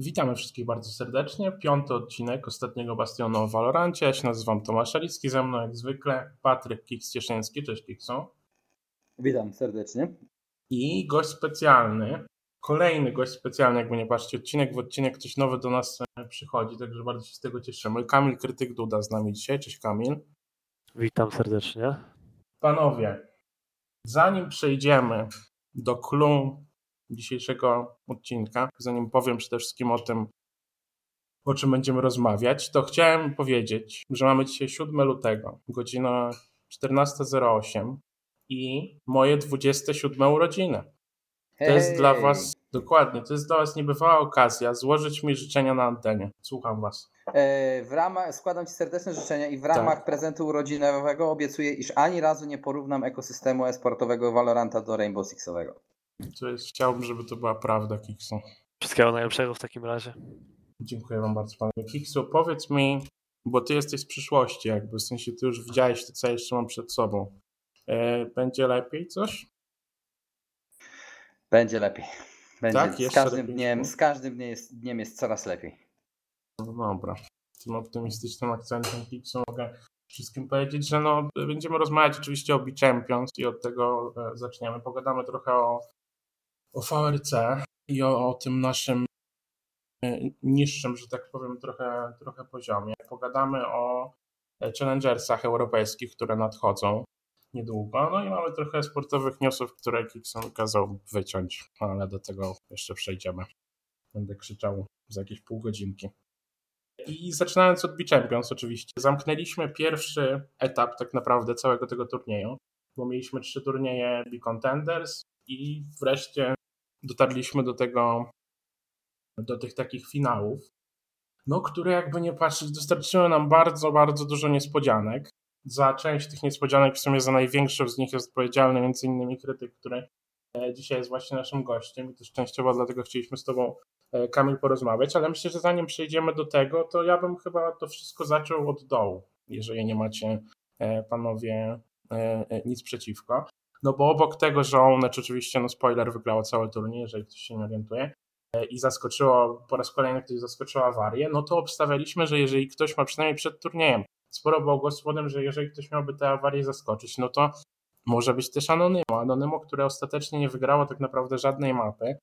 Witamy wszystkich bardzo serdecznie. Piąty odcinek ostatniego Bastionu o Valorancie. Ja się nazywam Tomasz Alicki, ze mną jak zwykle Patryk Kiks-Cieszyński. Cześć Kiksu. Witam serdecznie. I gość specjalny, kolejny gość specjalny, jakby nie patrzcie, odcinek w odcinek ktoś nowy do nas e, przychodzi, także bardzo się z tego cieszymy. Kamil Krytyk Duda z nami dzisiaj. Cześć Kamil. Witam serdecznie. Panowie, zanim przejdziemy do clue dzisiejszego odcinka, zanim powiem przede wszystkim o tym, o czym będziemy rozmawiać, to chciałem powiedzieć, że mamy dzisiaj 7 lutego, godzina 14.08 i moje 27 urodziny. To hey. jest dla Was, dokładnie, to jest dla Was niebywała okazja złożyć mi życzenia na antenie. Słucham Was. E, w ramach, składam Ci serdeczne życzenia i w ramach tak. prezentu urodzinowego obiecuję, iż ani razu nie porównam ekosystemu esportowego Valoranta do Rainbow Sixowego. To jest, chciałbym, żeby to była prawda, Kiksu. Wszystkiego najlepszego w takim razie. Dziękuję wam bardzo, panie Kiksu. Powiedz mi, bo ty jesteś z przyszłości, jakby, w sensie ty już widziałeś to, co jeszcze mam przed sobą. E, będzie lepiej coś? Będzie lepiej. Będzie. Tak? Z, każdym lepiej. dniem, z każdym dniem jest, dniem jest coraz lepiej. No dobra. Tym optymistycznym akcentem Kiksu mogę wszystkim powiedzieć, że no, będziemy rozmawiać oczywiście o Be Champions i od tego e, zaczniemy. Pogadamy trochę o o VRC i o, o tym naszym e, niższym, że tak powiem, trochę, trochę poziomie. Pogadamy o e, challengersach europejskich, które nadchodzą niedługo. No i mamy trochę sportowych newsów, które Kikson kazał wyciąć, ale do tego jeszcze przejdziemy. Będę krzyczał za jakieś pół godzinki. I zaczynając od B-Champions oczywiście, zamknęliśmy pierwszy etap tak naprawdę całego tego turnieju, bo mieliśmy trzy turnieje B-Contenders i wreszcie dotarliśmy do tego, do tych takich finałów, no, które jakby nie patrzeć, dostarczyły nam bardzo, bardzo dużo niespodzianek. Za część tych niespodzianek, w sumie za największą z nich jest odpowiedzialny między innymi krytyk, który e, dzisiaj jest właśnie naszym gościem i też częściowo dlatego chcieliśmy z tobą e, Kamil porozmawiać, ale myślę, że zanim przejdziemy do tego, to ja bym chyba to wszystko zaczął od dołu, jeżeli nie macie e, panowie nic przeciwko. No bo obok tego, że Ownecz oczywiście, no spoiler, wygrało cały turniej, jeżeli ktoś się nie orientuje, e, i zaskoczyło, po raz kolejny ktoś zaskoczył awarię, no to obstawialiśmy, że jeżeli ktoś ma przynajmniej przed turniejem, sporo było głosów o tym, że jeżeli ktoś miałby tę awarię zaskoczyć, no to może być też Anonymo. Anonymo, które ostatecznie nie wygrało tak naprawdę żadnej mapy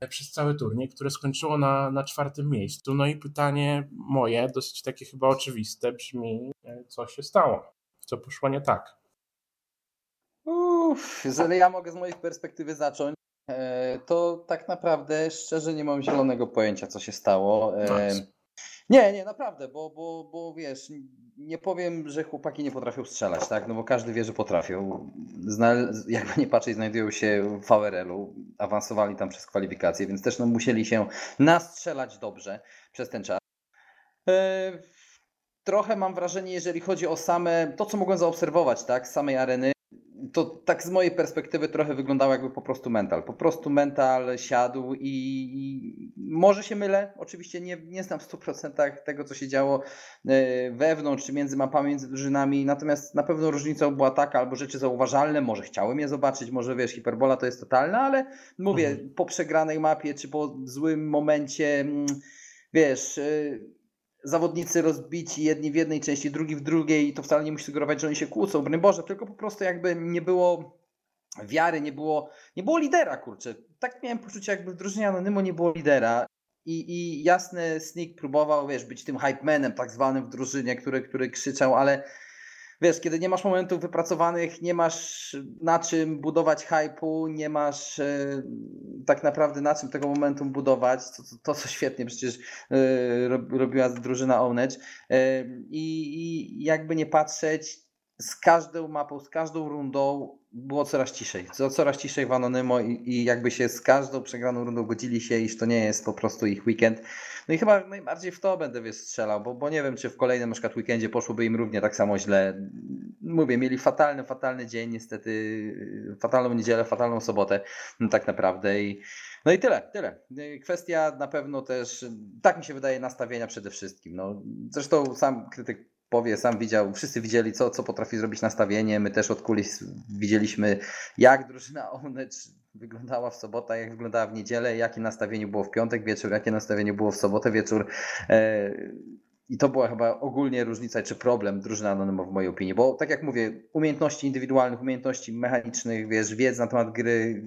e, przez cały turniej, które skończyło na, na czwartym miejscu. No i pytanie moje, dosyć takie chyba oczywiste, brzmi, e, co się stało? Co poszło nie tak? Uff, jeżeli ja mogę z mojej perspektywy zacząć, e, to tak naprawdę szczerze nie mam zielonego pojęcia, co się stało. E, nie, nie, naprawdę, bo, bo, bo wiesz, nie powiem, że chłopaki nie potrafią strzelać, tak? No bo każdy wie, że potrafią. Zna, jakby nie patrzeć, znajdują się w VRL-u, awansowali tam przez kwalifikacje, więc też no, musieli się nastrzelać dobrze przez ten czas. E, trochę mam wrażenie, jeżeli chodzi o same, to co mogłem zaobserwować, tak, z samej areny, to tak z mojej perspektywy trochę wyglądało jakby po prostu mental. Po prostu mental siadł i, i może się mylę, oczywiście nie, nie znam w 100% tego, co się działo e, wewnątrz, czy między mapami, między drużynami, natomiast na pewno różnicą była taka, albo rzeczy zauważalne, może chciałem je zobaczyć, może wiesz, hiperbola to jest totalna, ale mówię, mhm. po przegranej mapie, czy po złym momencie, mm, wiesz e, zawodnicy rozbici, jedni w jednej części, drugi w drugiej, to wcale nie musi sugerować, że oni się kłócą, broń Boże, tylko po prostu jakby nie było wiary, nie było, nie było lidera, kurczę. Tak miałem poczucie, jakby w drużynie Anonymo nie było lidera. I, I jasny Sneak próbował, wiesz, być tym hype manem tak zwanym w drużynie, który, który krzyczał, ale wiesz, kiedy nie masz momentów wypracowanych, nie masz na czym budować hypu, nie masz e, tak naprawdę na czym tego momentum budować, to, to, to co świetnie przecież e, robiła drużyna Ownage. E, i jakby nie patrzeć, z każdą mapą, z każdą rundą było coraz ciszej. Coraz ciszej w Anonymo i, i jakby się z każdą przegraną rundą godzili się, iż to nie jest po prostu ich weekend. No i chyba najbardziej w to będę wiesz, strzelał, bo, bo nie wiem, czy w kolejnym na przykład weekendzie poszłoby im równie tak samo źle. Mówię, mieli fatalny, fatalny dzień, niestety fatalną niedzielę, fatalną sobotę, no tak naprawdę i no i tyle, tyle. Kwestia na pewno też, tak mi się wydaje, nastawienia przede wszystkim. No, zresztą sam krytyk powie, sam widział, wszyscy widzieli, co, co potrafi zrobić nastawienie. My też od kulis widzieliśmy, jak drużyna Onecz wyglądała w sobotę, jak wyglądała w niedzielę, jakie nastawienie było w piątek wieczór, jakie nastawienie było w sobotę wieczór. E, I to była chyba ogólnie różnica czy problem drużyny Anonymo w mojej opinii, bo tak jak mówię, umiejętności indywidualnych, umiejętności mechanicznych, wiesz, wiedz na temat gry,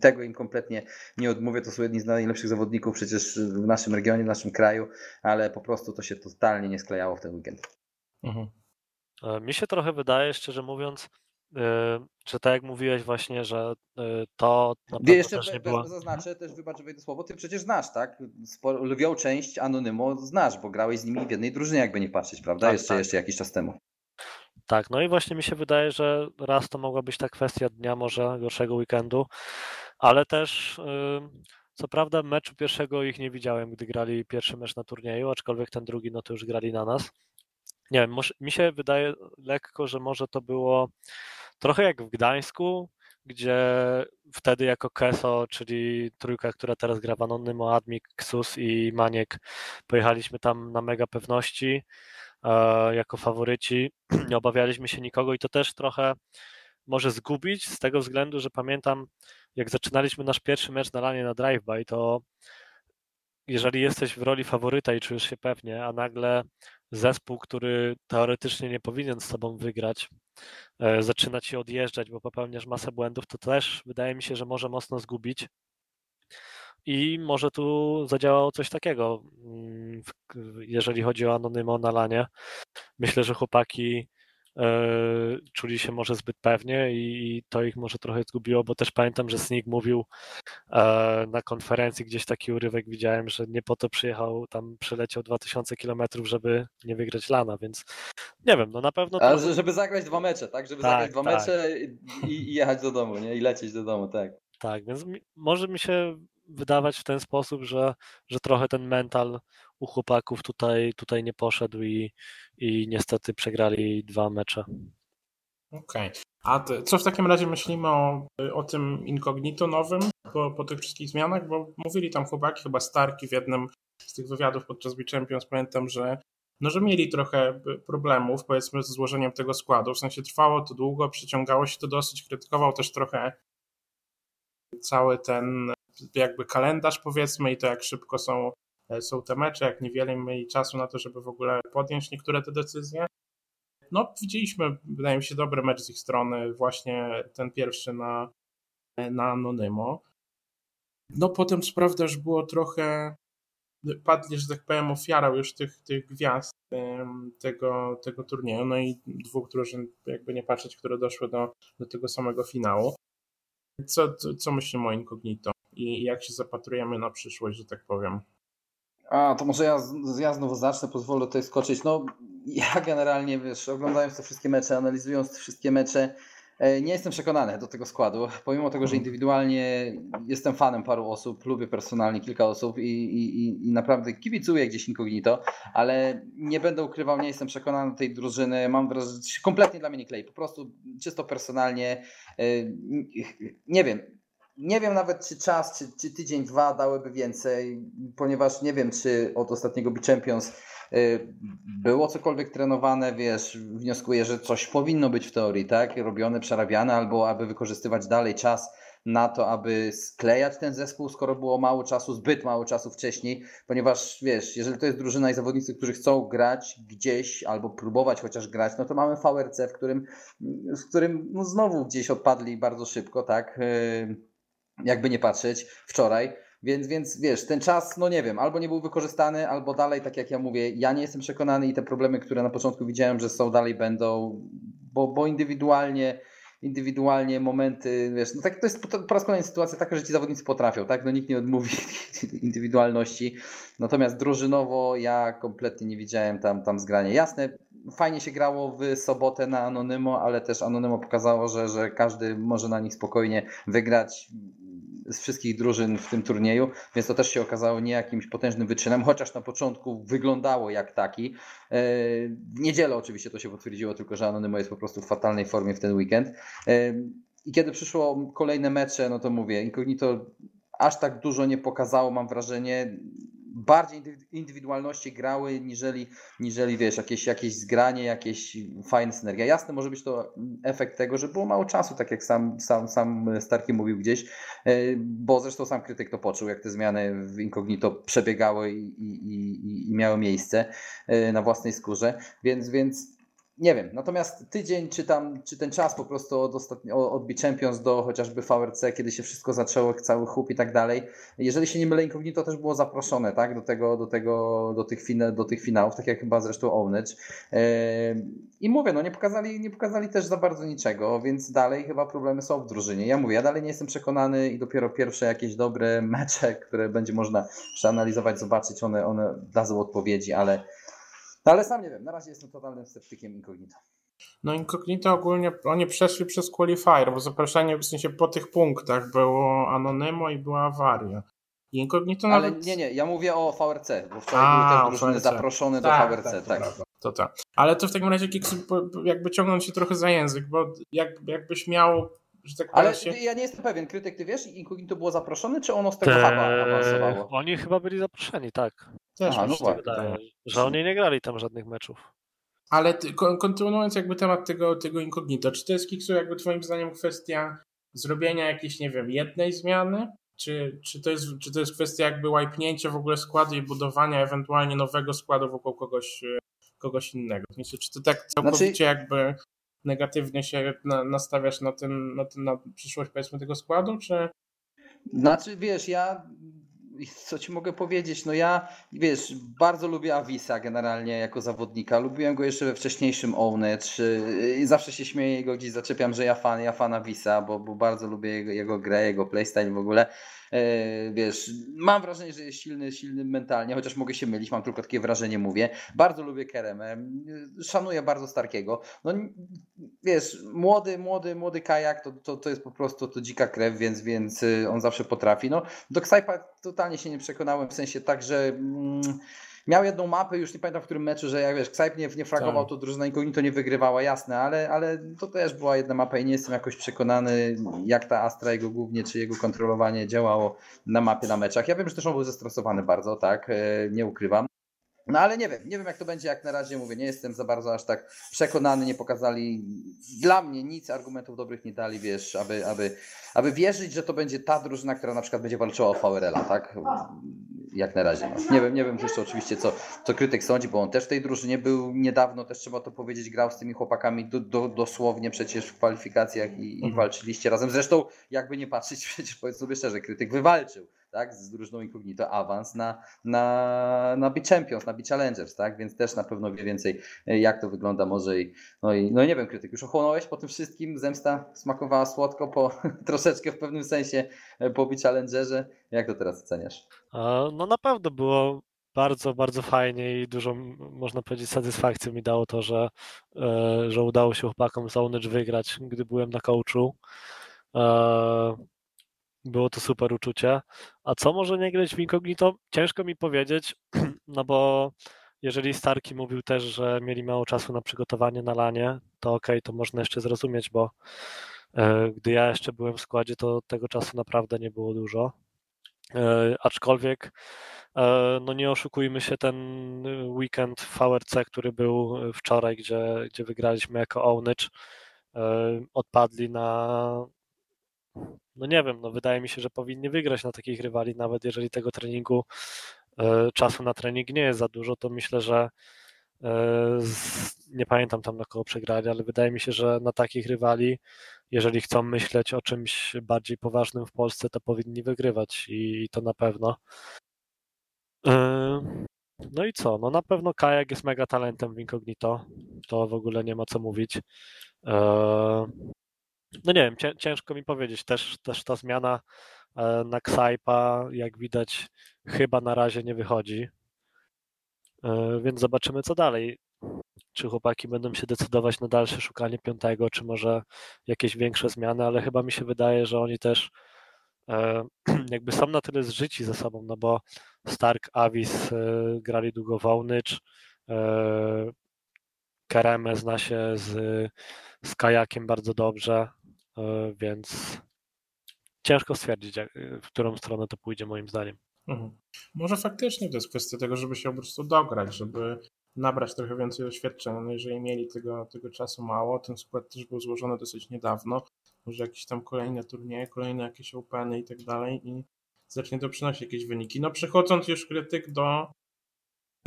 tego im kompletnie nie odmówię, to są jedni z najlepszych zawodników przecież w naszym regionie, w naszym kraju, ale po prostu to się totalnie nie sklejało w ten weekend. Mhm. E, mi się trochę wydaje, szczerze mówiąc, czy tak jak mówiłeś właśnie, że y, to na pewno Jeszcze też nie było... zaznaczę, też wybacz wejdę słowo, ty przecież znasz, tak? Sporo, lwią część Anonymo znasz, bo grałeś z nimi w jednej drużynie, jakby nie patrzeć, prawda? Tak, jeszcze, tak. jeszcze jakiś czas temu. Tak, no i właśnie mi się wydaje, że raz to mogła być ta kwestia dnia może gorszego weekendu, ale też co prawda meczu pierwszego ich nie widziałem, gdy grali pierwszy mecz na turnieju, aczkolwiek ten drugi no to już grali na nas. Nie wiem, mi się wydaje lekko, że może to było Trochę jak w Gdańsku, gdzie wtedy jako Keso, czyli trójka, która teraz gra w Anonymo, Admik, Ksus i Maniek, pojechaliśmy tam na mega pewności e, jako faworyci. Nie obawialiśmy się nikogo i to też trochę może zgubić z tego względu, że pamiętam jak zaczynaliśmy nasz pierwszy mecz na lanie na drive-by, to jeżeli jesteś w roli faworyta i czujesz się pewnie, a nagle zespół, który teoretycznie nie powinien z tobą wygrać, e, zaczyna ci odjeżdżać, bo popełniasz masę błędów, to też wydaje mi się, że może mocno zgubić. I może tu zadziałało coś takiego, mm, jeżeli chodzi o Anonymo na lanie. Myślę, że chłopaki czuli się może zbyt pewnie i to ich może trochę zgubiło, bo też pamiętam, że Sneak mówił e, na konferencji, gdzieś taki urywek widziałem, że nie po to przyjechał, tam przyleciał 2000 kilometrów, żeby nie wygrać lana, więc nie wiem, no na pewno... To... Ale żeby zagrać dwa mecze, tak? Żeby tak, zagrać dwa tak. mecze i, i jechać do domu, nie? I lecieć do domu, tak. Tak, więc mi, może mi się wydawać w ten sposób, że, że trochę ten mental u chłopaków tutaj, tutaj nie poszedł i, i niestety przegrali dwa mecze. Okej. Okay. A co w takim razie myślimy o, o tym incognito nowym po, po tych wszystkich zmianach? Bo mówili tam chłopaki, chyba Starki w jednym z tych wywiadów podczas Be Champions, pamiętam, że no, że mieli trochę problemów, powiedzmy, ze złożeniem tego składu. W sensie trwało to długo, przyciągało się to dosyć, krytykował też trochę cały ten jakby kalendarz, powiedzmy, i to jak szybko są E, są te mecze, jak niewiele mieli czasu na to, żeby w ogóle podjąć niektóre te decyzje. No, widzieliśmy, wydaje mi się, dobry mecz z ich strony, właśnie ten pierwszy na, na Anonymo. No, potem co prawda już było trochę, padli, że tak powiem, ofiarą już tych, tych gwiazd tego, tego turnieju, no i dwóch drużyn, jakby nie patrzeć, które doszły do, do tego samego finału. Co, co myślimy o Incognito i jak się zapatrujemy na przyszłość, że tak powiem? A, to może ja, ja znowu zacznę, pozwolę tutaj skoczyć. No, ja generalnie, wiesz, oglądając te wszystkie mecze, analizując te wszystkie mecze, e, nie jestem przekonany do tego składu. Pomimo tego, że mhm. indywidualnie jestem fanem paru osób, lubię personalnie kilka osób i, i, i naprawdę kibicuję gdzieś incognito, ale nie będę ukrywał, nie jestem przekonany do tej drużyny. Mam wrażenie, że kompletnie dla mnie nie klei. Po prostu czysto personalnie, e, nie wiem, nie wiem nawet, czy czas, czy, czy tydzień, dwa dałyby więcej, ponieważ nie wiem, czy od ostatniego Be Champions y, było cokolwiek trenowane, wiesz, wnioskuję, że coś powinno być w teorii, tak, robione, przerabiane, albo aby wykorzystywać dalej czas na to, aby sklejać ten zespół, skoro było mało czasu, zbyt mało czasu wcześniej, ponieważ wiesz, jeżeli to jest drużyna i zawodnicy, którzy chcą grać gdzieś albo próbować chociaż grać, no to mamy VRC, w którym, w którym no znowu gdzieś odpadli bardzo szybko, tak, y, jakby nie patrzeć, wczoraj. Więc, więc wiesz, ten czas, no nie wiem, albo nie był wykorzystany, albo dalej, tak jak ja mówię, ja nie jestem przekonany i te problemy, które na początku widziałem, że są, dalej będą, bo, bo indywidualnie indywidualnie momenty, wiesz, no tak to jest po raz kolejny sytuacja taka, że ci zawodnicy potrafią, tak, no nikt nie odmówi indywidualności, natomiast drużynowo ja kompletnie nie widziałem tam, tam zgrania. Jasne, fajnie się grało w sobotę na Anonymo, ale też Anonymo pokazało, że, że każdy może na nich spokojnie wygrać z wszystkich drużyn w tym turnieju, więc to też się okazało nie jakimś potężnym wyczynem, chociaż na początku wyglądało jak taki. E, w niedzielę oczywiście to się potwierdziło, tylko że Anonymo jest po prostu w fatalnej formie w ten weekend. E, I kiedy przyszło kolejne mecze, no to mówię, Incognito aż tak dużo nie pokazało, mam wrażenie. Bardziej indywidualności grały, niżeli, niżeli wiesz, jakieś, jakieś zgranie, jakieś fajne synergia. Jasne, może być to efekt tego, że było mało czasu, tak jak sam, sam, sam Starki mówił gdzieś, e, bo zresztą sam krytyk to poczuł, jak te zmiany w incognito przebiegały i, i, i, i miały miejsce e, na własnej skórze, więc, więc nie wiem, natomiast tydzień czy tam, czy ten czas po prostu od, ostatni, od Be Champions do chociażby VRC, kiedy się wszystko zaczęło, cały chłup i tak dalej. Jeżeli się nie mylę, Incognito też było zaproszone, tak, do tego, do tego, do tych, fina, do tych finałów, tak jak chyba zresztą Ownage. Yy, I mówię, no nie pokazali, nie pokazali też za bardzo niczego, więc dalej chyba problemy są w drużynie. Ja mówię, ja dalej nie jestem przekonany i dopiero pierwsze jakieś dobre mecze, które będzie można przeanalizować, zobaczyć, one, one dadzą odpowiedzi, ale no ale sam nie wiem, na razie jestem totalnym sceptykiem Incognito. No Incognito ogólnie, oni przeszli przez qualifier, bo zaproszenie w sensie po tych punktach było Anonymo i była awaria. Incognito Ale nawet... nie, nie, ja mówię o VRC, bo wczoraj A, były też drużyny zaproszone tak, do VRC, tak. tak. To tak. Ale to w takim razie jakby ciągnąć się trochę za język, bo jak, jakbyś miał tak Ale się... ja nie jestem pewien, krytyk, ty wiesz, Incognito było zaproszony, czy ono z tego Te... huba awansowało? Oni chyba byli zaproszeni, tak. Też Aha, no tak, wydaje, tak. że oni nie grali tam żadnych meczów. Ale ty, kontynuując jakby temat tego, tego incognito, czy to jest Kiksu jakby twoim zdaniem kwestia zrobienia jakiejś, nie wiem, jednej zmiany? Czy, czy, to jest, czy to jest kwestia jakby łajpnięcia w ogóle składu i budowania ewentualnie nowego składu wokół kogoś, kogoś innego? Myślę, czy ty tak całkowicie znaczy... jakby negatywnie się na, nastawiasz na, tym, na, tym, na przyszłość powiedzmy tego składu, czy... Znaczy wiesz, ja co ci mogę powiedzieć? No ja, wiesz, bardzo lubię Avisa generalnie jako zawodnika. Lubiłem go jeszcze we wcześniejszym Ownage. I zawsze się śmieję go gdzieś zaczepiam, że ja fan, ja fan Avisa, bo, bo bardzo lubię jego, jego grę, jego playstyle w ogóle. E, wiesz, mam wrażenie, że jest silny, silny mentalnie, chociaż mogę się mylić, mam tylko takie wrażenie, mówię. Bardzo lubię Keremę, szanuję bardzo Starkiego. No wiesz, młody, młody, młody kajak to, to, to jest po prostu to dzika krew, więc, więc y, on zawsze potrafi. No, do Ksajpa totalnie się nie przekonałem, w sensie tak, że... Mm, Miał jedną mapę, już nie pamiętam w którym meczu, że jak wiesz, Ksajp nie, nie fragował, tak. to drużyna Incognito nie wygrywała, jasne, ale, ale to też była jedna mapa i nie jestem jakoś przekonany, jak ta Astra, jego głównie, czy jego kontrolowanie działało na mapie, na meczach. Ja wiem, że też on był zestresowany bardzo, tak, e, nie ukrywam. No ale nie wiem, nie wiem jak to będzie, jak na razie mówię, nie jestem za bardzo aż tak przekonany, nie pokazali dla mnie nic, argumentów dobrych nie dali, wiesz, aby, aby, aby wierzyć, że to będzie ta drużyna, która na przykład będzie walczyła o VRL-a, tak? Jak na razie. No. Nie wiem, nie wiem jeszcze oczywiście, co, co krytyk sądzi, bo on też w tej drużynie był niedawno, też trzeba to powiedzieć, grał z tymi chłopakami do, do, dosłownie przecież w kwalifikacjach i, i mhm. walczyliście razem. Zresztą, jakby nie patrzeć, przecież powiedz sobie szczerze, krytyk wywalczył tak, z drużyną Incognito awans na, na, na Beat Champions, na Beat Challengers, tak, więc też na pewno wie więcej e, jak to wygląda może i no i no nie wiem, krytyk, już ochłonąłeś po tym wszystkim, zemsta smakowała słodko po troszeczkę w pewnym sensie e, po Beat Challengerze, jak to teraz oceniasz? No naprawdę było bardzo, bardzo fajnie i dużo, można powiedzieć, satysfakcji mi dało to, że, e, że udało się chłopakom z wygrać, gdy byłem na coachu. Było to super uczucie. A co może nie grać w Incognito? Ciężko mi powiedzieć, no bo jeżeli Starki mówił też, że mieli mało czasu na przygotowanie na lanie, to okej, okay, to można jeszcze zrozumieć, bo e, gdy ja jeszcze byłem w składzie, to tego czasu naprawdę nie było dużo. E, aczkolwiek, e, no nie oszukujmy się, ten weekend VRC, który był wczoraj, gdzie, gdzie wygraliśmy jako Ownage, odpadli na, no nie wiem, no wydaje mi się, że powinni wygrać na takich rywali, nawet jeżeli tego treningu, e, czasu na trening nie jest za dużo, to myślę, że e, nie pamiętam tam na kogo przegrali, ale wydaje mi się, że na takich rywali, jeżeli chcą myśleć o czymś bardziej poważnym w Polsce, to powinni wygrywać i to na pewno. E, no i co? No na pewno Kajak jest mega talentem w Incognito. To w ogóle nie ma co mówić. No nie wiem, ciężko mi powiedzieć. Też, też ta zmiana e, na Ksajpa, jak widać, chyba na razie nie wychodzi. E, więc zobaczymy, co dalej. Czy chłopaki będą się decydować na dalsze szukanie piątego, czy może jakieś większe zmiany, ale chyba mi się wydaje, że oni też e, jakby są na tyle zżyci ze sobą, no bo Stark, Avis grali długo Wołnycz, Kereme zna się z, z Kajakiem bardzo dobrze, więc ciężko stwierdzić, w którą stronę to pójdzie moim zdaniem. Mhm. Może faktycznie to jest kwestia tego, żeby się po prostu dograć, żeby nabrać trochę więcej doświadczenia. No jeżeli mieli tego, tego czasu mało, ten skład też był złożony dosyć niedawno. Może jakieś tam kolejne turnieje, kolejne jakieś openy i tak dalej i zacznie to przynosić jakieś wyniki. No przechodząc już krytyk do,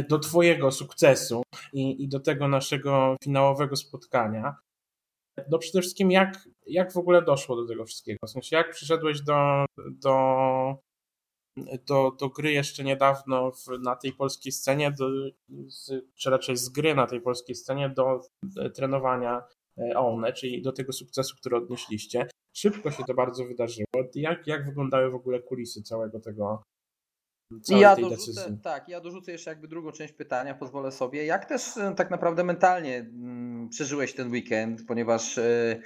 do twojego sukcesu i, i do tego naszego finałowego spotkania, no przede wszystkim jak, jak w ogóle doszło do tego wszystkiego? W sensie jak przyszedłeś do, do, do, do gry jeszcze niedawno w, na tej polskiej scenie, do, z, czy raczej z gry na tej polskiej scenie do trenowania e, ONE, czyli do tego sukcesu, który odnieśliście. Szybko się to bardzo wydarzyło. Jak, jak wyglądały w ogóle kulisy całego tego, ja dorzucę, tak, ja dorzucę jeszcze jakby drugą część pytania, pozwolę sobie. Jak też e, tak naprawdę mentalnie mm, przeżyłeś ten weekend, ponieważ e,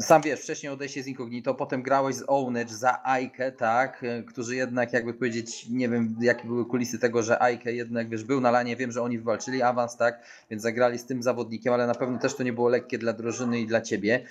sam wiesz, wcześniej odejście z Incognito, potem grałeś z Ownage za Ajkę, tak, e, którzy jednak jakby powiedzieć, nie wiem jakie były kulisy tego, że Ajkę jednak wiesz, był na lanie, wiem, że oni wywalczyli awans, tak, więc zagrali z tym zawodnikiem, ale na pewno też to nie było lekkie dla drużyny i dla ciebie.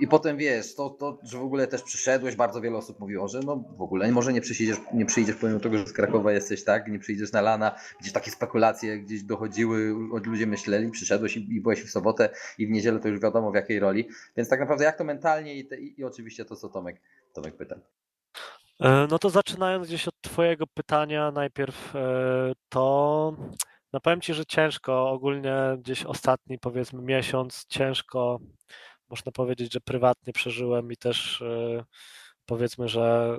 I potem wiesz, to, to że w ogóle też przyszedłeś, bardzo wiele osób mówiło, że no w ogóle może nie przyjdziesz, nie przyjdziesz pomimo tego, że z Krakowa jesteś, tak, nie przyjdziesz na lana, gdzieś takie spekulacje gdzieś dochodziły, ludzie myśleli, przyszedłeś i, i byłeś w sobotę i w niedzielę to już wiadomo w jakiej roli, więc tak naprawdę jak to mentalnie i, te, i, i oczywiście to, co Tomek, Tomek pyta. E, no to zaczynając gdzieś od Twojego pytania, najpierw e, to no powiem Ci, że ciężko, ogólnie gdzieś ostatni powiedzmy miesiąc, ciężko można powiedzieć, że prywatnie przeżyłem i też e, powiedzmy, że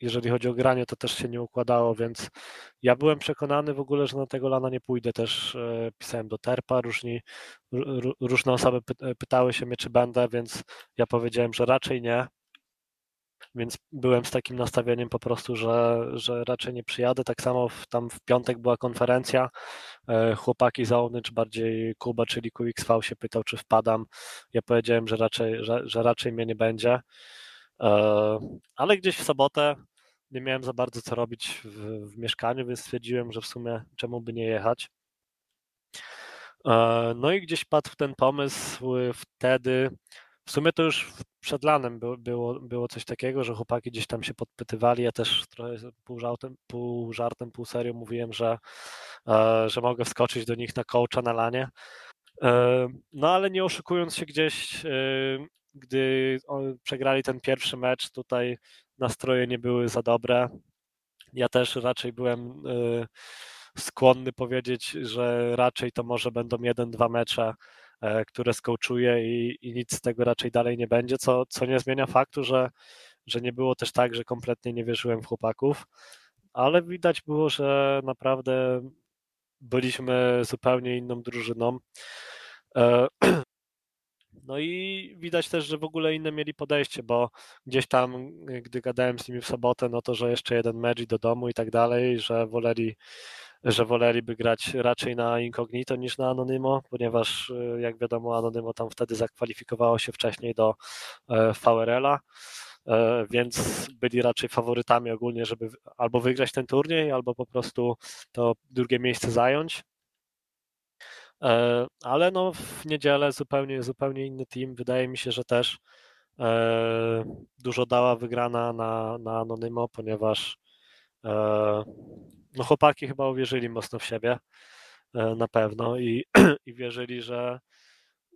jeżeli chodzi o granie, to też się nie układało, więc ja byłem przekonany w ogóle, że na tego lana nie pójdę. Też e, pisałem do Terpa, różni, różne osoby pytały się mnie, czy będę, więc ja powiedziałem, że raczej nie. Więc byłem z takim nastawieniem po prostu, że, że raczej nie przyjadę. Tak samo w, tam w piątek była konferencja. E, chłopaki z czy bardziej Kuba, czyli QXV się pytał, czy wpadam. Ja powiedziałem, że raczej, że, że raczej mnie nie będzie. E, ale gdzieś w sobotę nie miałem za bardzo co robić w, w mieszkaniu, więc stwierdziłem, że w sumie czemu by nie jechać. E, no i gdzieś padł ten pomysł wtedy, w sumie to już przed lanem było, było coś takiego, że chłopaki gdzieś tam się podpytywali, ja też trochę pół żartem, pół, żartem, pół serio mówiłem, że, e, że mogę wskoczyć do nich na coacha na lanie. No ale nie oszukując się gdzieś, gdy przegrali ten pierwszy mecz, tutaj nastroje nie były za dobre. Ja też raczej byłem y, skłonny powiedzieć, że raczej to może będą jeden, dwa mecze, e, które skołczuję i, i nic z tego raczej dalej nie będzie, co, co nie zmienia faktu, że, że nie było też tak, że kompletnie nie wierzyłem w chłopaków, ale widać było, że naprawdę byliśmy zupełnie inną drużyną. No i widać też, że w ogóle inne mieli podejście, bo gdzieś tam, gdy gadałem z nimi w sobotę, no to, że jeszcze jeden mecz do domu i tak dalej, że woleli, że woleliby grać raczej na incognito niż na anonimo, ponieważ jak wiadomo anonimo tam wtedy zakwalifikowało się wcześniej do e, VRL-a, e, więc byli raczej faworytami ogólnie, żeby albo wygrać ten turniej, albo po prostu to drugie miejsce zająć. E, ale no w niedzielę zupełnie, zupełnie inny team. Wydaje mi się, że też e, dużo dała wygrana na, na Anonymo, ponieważ e, no chłopaki chyba uwierzyli mocno w siebie na pewno i, i wierzyli, że,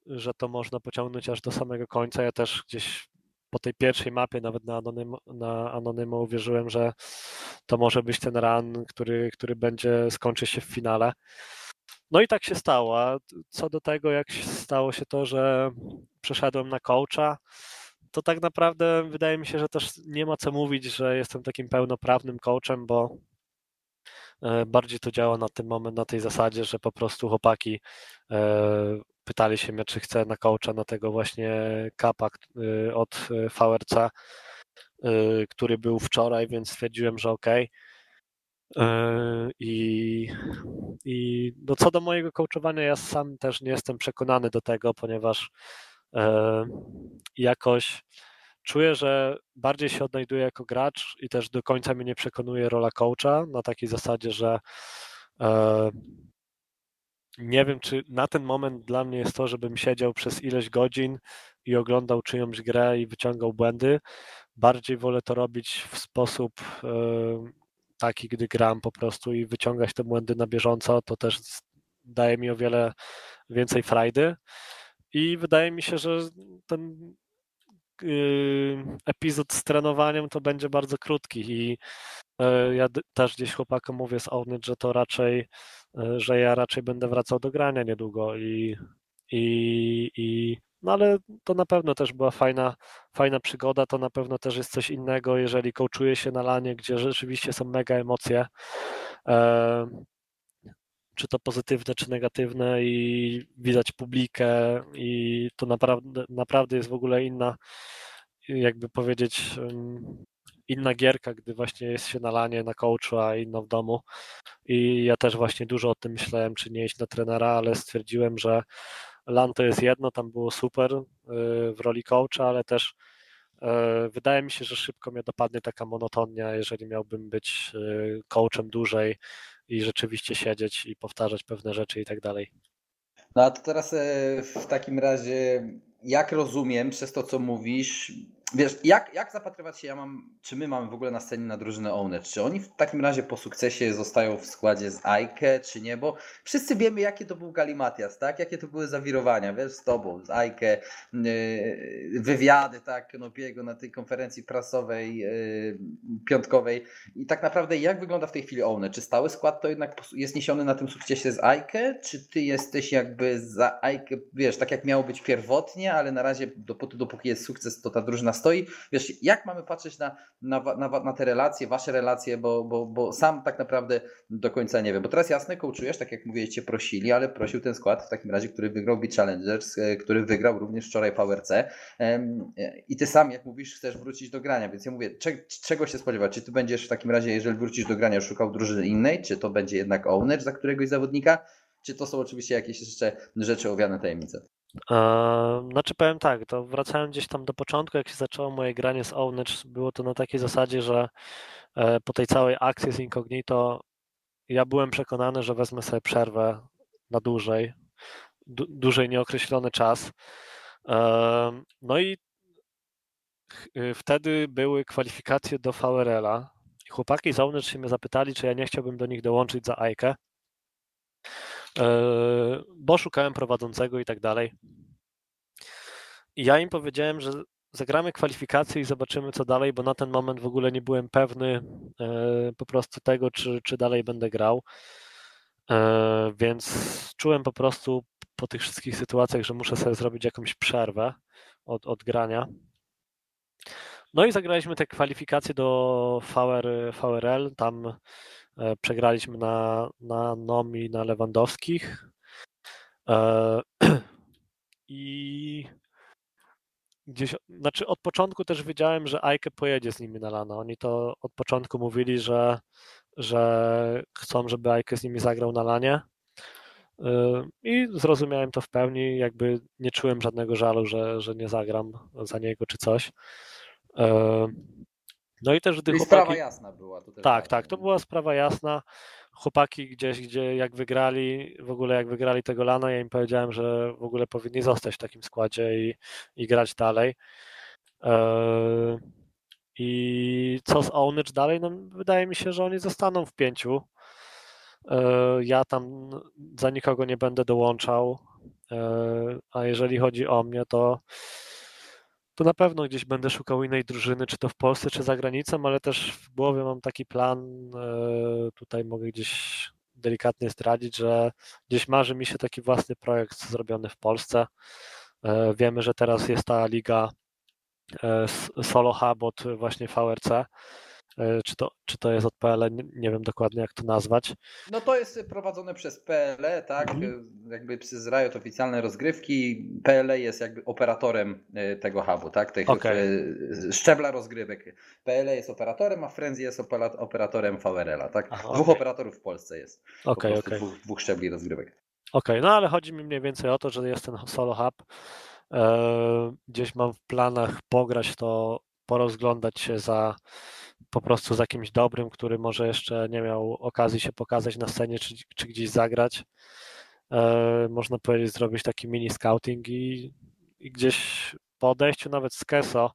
że to można pociągnąć aż do samego końca. Ja też gdzieś po tej pierwszej mapie, nawet na Anonymo, na Anonymo uwierzyłem, że to może być ten run, który, który będzie skończy się w finale. No i tak się stało. Co do tego, jak stało się to, że przeszedłem na coacha, to tak naprawdę wydaje mi się, że też nie ma co mówić, że jestem takim pełnoprawnym coachem, bo e, bardziej to działa na tym moment, na tej zasadzie, że po prostu chłopaki e, pytali się mnie, czy chcę na coacha na tego właśnie kapa e, od VRC, który był wczoraj, więc stwierdziłem, że okej. Okay I, i no co do mojego coachowania, ja sam też nie jestem przekonany do tego, ponieważ e, jakoś czuję, że bardziej się odnajduję jako gracz i też do końca mnie nie przekonuje rola coacha na takiej zasadzie, że e, nie wiem, czy na ten moment dla mnie jest to, żebym siedział przez ileś godzin i oglądał czyjąś grę i wyciągał błędy, bardziej wolę to robić w sposób taki, gdy gram po prostu i wyciągać te błędy na bieżąco, to też daje mi o wiele więcej frajdy. I wydaje mi się, że ten yy, epizod z trenowaniem to będzie bardzo krótki i yy, ja też gdzieś chłopakom mówię z Ownyt, że to raczej, yy, że ja raczej będę wracał do grania niedługo i, i, i no ale to na pewno też była fajna, fajna przygoda, to na pewno też jest coś innego, jeżeli kołczuje się na lanie, gdzie rzeczywiście są mega emocje czy to pozytywne, czy negatywne i widać publikę i to naprawdę, naprawdę jest w ogóle inna, jakby powiedzieć, inna gierka, gdy właśnie jest się na lanie, na coachu, a inna w domu. I ja też właśnie dużo o tym myślałem, czy nie iść na trenera, ale stwierdziłem, że LAN to jest jedno, tam było super y, w roli coacha, ale też y, wydaje mi się, że szybko mnie dopadnie taka monotonia, jeżeli miałbym być y, coachem dłużej, i rzeczywiście siedzieć i powtarzać pewne rzeczy i tak dalej. No a to teraz w takim razie, jak rozumiem przez to, co mówisz, Wiesz, jak, jak zapatrywać się ja mam, czy my mamy w ogóle na scenie na drużynę Owned? Czy oni w takim razie po sukcesie zostają w składzie z Ajke, czy nie? Bo wszyscy wiemy, jakie to był Galimatias, tak? Jakie to były zawirowania, wiesz, z tobą, z Ajke, yy, wywiady, tak, Nobiego na tej konferencji prasowej, yy, piątkowej. I tak naprawdę jak wygląda w tej chwili Owned? Czy stały skład to jednak jest niesiony na tym sukcesie z Ajke, czy ty jesteś jakby za Ajke, wiesz, tak jak miało być pierwotnie, ale na razie dopóty, dopóki jest sukces, to ta drużyna stoi. Wiesz, jak mamy patrzeć na, na, na, na te relacje, wasze relacje, bo, bo, bo sam tak naprawdę do końca nie wiem. Bo teraz jasne, kołczujesz, tak jak mówiliście, prosili, ale prosił ten skład w takim razie, który wygrał Beat Challengers, e, który wygrał również wczoraj PowerC. I ty sam, jak mówisz, chcesz wrócić do grania, więc ja mówię, czego się spodziewać? Czy ty będziesz w takim razie, jeżeli wrócisz do grania, szukał drużyny innej, czy to będzie jednak owner za któregoś zawodnika? Czy to są oczywiście jakieś jeszcze rzeczy owiane tajemnice? Znaczy powiem tak, to wracając gdzieś tam do początku, jak się zaczęło moje granie z Ownage, było to na takiej zasadzie, że e, po tej całej akcji z Incognito ja byłem przekonany, że wezmę sobie przerwę na dłużej, dłużej nieokreślony czas. No i y, wtedy były kwalifikacje do VRL-a i chłopaki z Ownage się mnie zapytali, czy ja nie chciałbym do nich dołączyć za Ajkę. E, bo szukałem prowadzącego i tak dalej. I ja im powiedziałem, że zagramy kwalifikacje i zobaczymy, co dalej, bo na ten moment w ogóle nie byłem pewny e, po prostu tego, czy, czy dalej będę grał. E, więc czułem po prostu po tych wszystkich sytuacjach, że muszę sobie zrobić jakąś przerwę od, od grania. No i zagraliśmy te kwalifikacje do VR, VRL. Tam przegraliśmy na, na Nomi, na Lewandowskich. E, I gdzieś, znaczy od początku też wiedziałem, że Ajke pojedzie z nimi na lana. Oni to od początku mówili, że, że chcą, żeby Ajke z nimi zagrał na lanie. E, I zrozumiałem to w pełni, jakby nie czułem żadnego żalu, że, że nie zagram za niego czy coś. No i też gdy chłopaki... sprawa jasna była. To tak, tak, to była sprawa jasna. Chłopaki gdzieś, gdzie jak wygrali, w ogóle jak wygrali tego lana, ja im powiedziałem, że w ogóle powinni zostać w takim składzie i, i grać dalej. Eee, I co z Ownage dalej? No, wydaje mi się, że oni zostaną w pięciu. Eee, ja tam za nikogo nie będę dołączał. Eee, a jeżeli chodzi o mnie, to to na pewno gdzieś będę szukał innej drużyny, czy to w Polsce, czy za granicą, ale też w głowie mam taki plan, e, tutaj mogę gdzieś delikatnie zdradzić, że gdzieś marzy mi się taki własny projekt zrobiony w Polsce. E, wiemy, że teraz jest ta liga e, Solo Hub od właśnie VRC, czy to, czy to jest od PLE, nie, wiem dokładnie jak to nazwać. No to jest prowadzone przez PLE, tak, mhm. E, jakby przez Riot oficjalne rozgrywki. PLE jest jakby operatorem e, tego hubu, tak, tych okay. szczebla rozgrywek. PLE jest operatorem, a Frenzy jest operatorem VRL-a, tak. Aha, dwóch okay. operatorów w Polsce jest. Okay, okay. Dwóch, dwóch szczebli rozgrywek. Okej, okay, no ale chodzi mi mniej więcej o to, że jest ten solo hub. Gdzieś mam w planach pograć to, porozglądać się za po prostu z jakimś dobrym, który może jeszcze nie miał okazji się pokazać na scenie czy, czy gdzieś zagrać. E, można powiedzieć, zrobić taki mini scouting i, i gdzieś po odejściu nawet z Keso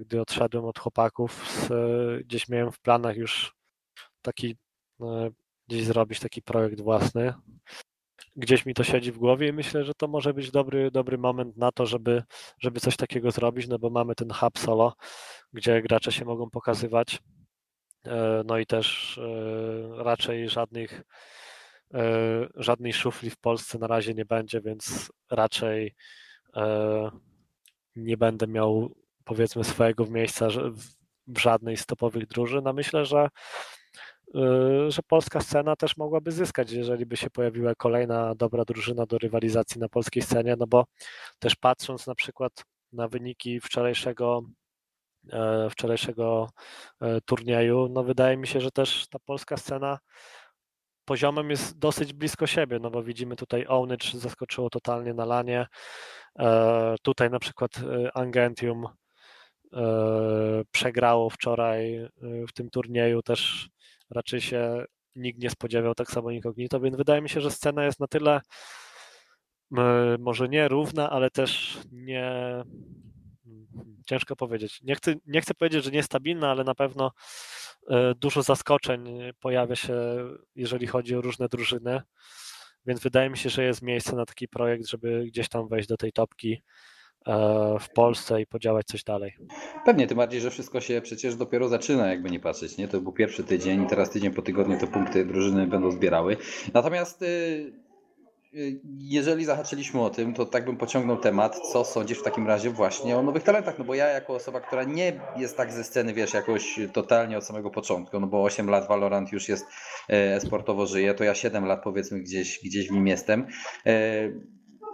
gdy odszedłem od chłopaków. Gdzieś miałem w planach już taki, gdzieś zrobić taki projekt własny. Gdzieś mi to siedzi w głowie i myślę, że to może być dobry, dobry moment na to, żeby, żeby coś takiego zrobić, no bo mamy ten hub solo, gdzie gracze się mogą pokazywać. No i też raczej żadnych żadnej szufli w Polsce na razie nie będzie, więc raczej nie będę miał powiedzmy swojego miejsca w żadnej z topowych drużyn, a myślę, że, że polska scena też mogłaby zyskać, jeżeli by się pojawiła kolejna dobra drużyna do rywalizacji na polskiej scenie, no bo też patrząc na przykład na wyniki wczorajszego e, wczorajszego e, turnieju, no wydaje mi się, że też ta polska scena poziomem jest dosyć blisko siebie, no bo widzimy tutaj Ownage zaskoczyło totalnie na lanie, tutaj na przykład Angentium przegrało wczoraj w tym turnieju, też raczej się nikt nie spodziewał, tak samo Incognito, więc wydaje mi się, że scena jest na tyle może nie równa, ale też nie ciężko powiedzieć. Nie chcę, nie chcę powiedzieć, że niestabilna, ale na pewno e, dużo zaskoczeń pojawia się, jeżeli chodzi o różne drużyny, więc wydaje mi się, że jest miejsce na taki projekt, żeby gdzieś tam wejść do tej topki E, w Polsce i podziałać coś dalej. Pewnie, tym bardziej, że wszystko się przecież dopiero zaczyna, jakby nie patrzeć, nie? To był pierwszy tydzień, teraz tydzień po tygodniu te punkty drużyny będą zbierały. Natomiast y, y, jeżeli zahaczyliśmy o tym, to tak bym pociągnął temat, co sądzisz w takim razie właśnie o nowych talentach, no bo ja jako osoba, która nie jest tak ze sceny, wiesz, jakoś totalnie od samego początku, no bo 8 lat Valorant już jest e, sportowo żyje, to ja 7 lat powiedzmy gdzieś, gdzieś w nim jestem. E,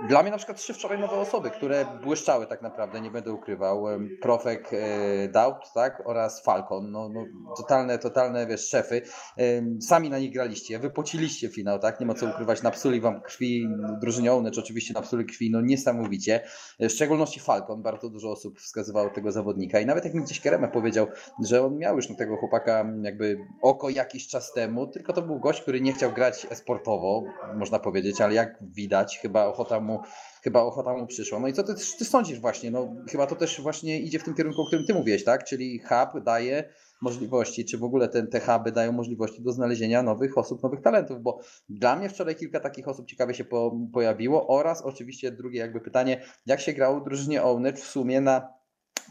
dla mnie na przykład trzy wczoraj nowe osoby, które błyszczały tak naprawdę, nie będę ukrywał. Profek e, Doubt, tak? Oraz Falcon. No, no, totalne, totalne, wiesz, szefy. Sami na nich graliście, wypociliście finał, tak? Nie ma co ukrywać. Napsuli wam krwi, drużynie Ownecz oczywiście napsuli krwi, no niesamowicie. W szczególności Falcon, bardzo dużo osób wskazywało tego zawodnika i nawet jak mi gdzieś Kereme powiedział, że on miał już na tego chłopaka jakby oko jakiś czas temu, tylko to był gość, który nie chciał grać sportowo, można powiedzieć, ale jak widać, chyba ochota mu, chyba ochota mu przyszła. No i co ty, ty sądzisz właśnie? No chyba to też właśnie idzie w tym kierunku, o którym ty mówiłeś, tak? Czyli hub daje możliwości, czy w ogóle ten, te huby dają możliwości do znalezienia nowych osób, nowych talentów, bo dla mnie wczoraj kilka takich osób ciekawie się po, pojawiło oraz oczywiście drugie jakby pytanie, jak się grało drużynie Ownage w sumie na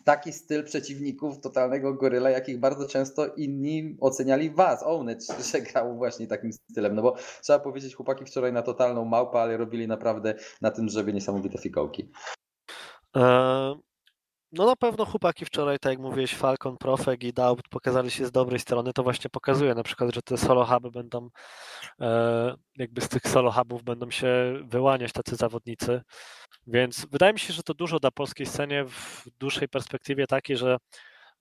taki styl przeciwników totalnego goryla, jakich bardzo często inni oceniali was, Ownage, że grał właśnie takim stylem. No bo trzeba powiedzieć, chłopaki wczoraj na totalną małpę, ale robili naprawdę na tym żeby niesamowite fikołki. E, no na pewno chłopaki wczoraj, tak jak mówiłeś, Falcon, Profeg i Doubt pokazali się z dobrej strony. To właśnie pokazuje na przykład, że te solo huby będą, e, jakby z tych solo hubów będą się wyłaniać tacy zawodnicy. Więc wydaje mi się, że to dużo da polskiej scenie w dłuższej perspektywie takiej, że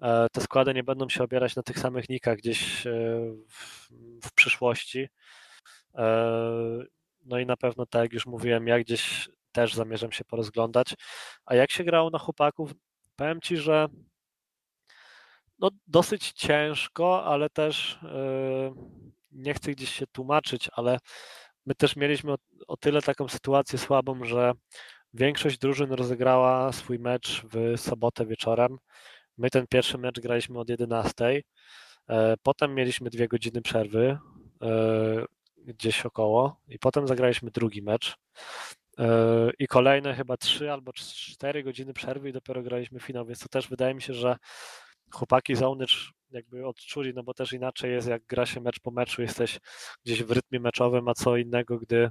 e, te składy nie będą się opierać na tych samych nikach gdzieś e, w, przyszłości. No i na pewno, tak jak już mówiłem, ja gdzieś też zamierzam się porozglądać. A jak się grało na chłopaków, Powiem ci, że no dosyć ciężko, ale też nie chcę gdzieś się tłumaczyć, ale my też mieliśmy o, tyle taką sytuację słabą, że większość drużyn rozegrała swój mecz w sobotę wieczorem. My ten pierwszy mecz graliśmy od 11. E, potem mieliśmy dwie godziny przerwy, e, gdzieś około, i potem zagraliśmy drugi mecz. E, i kolejne chyba 3 albo 4 godziny przerwy i dopiero graliśmy finał, więc to też wydaje mi się, że chłopaki z jakby odczuli, no bo też inaczej jest, jak gra się mecz po meczu, jesteś gdzieś w rytmie meczowym, a co innego, gdy,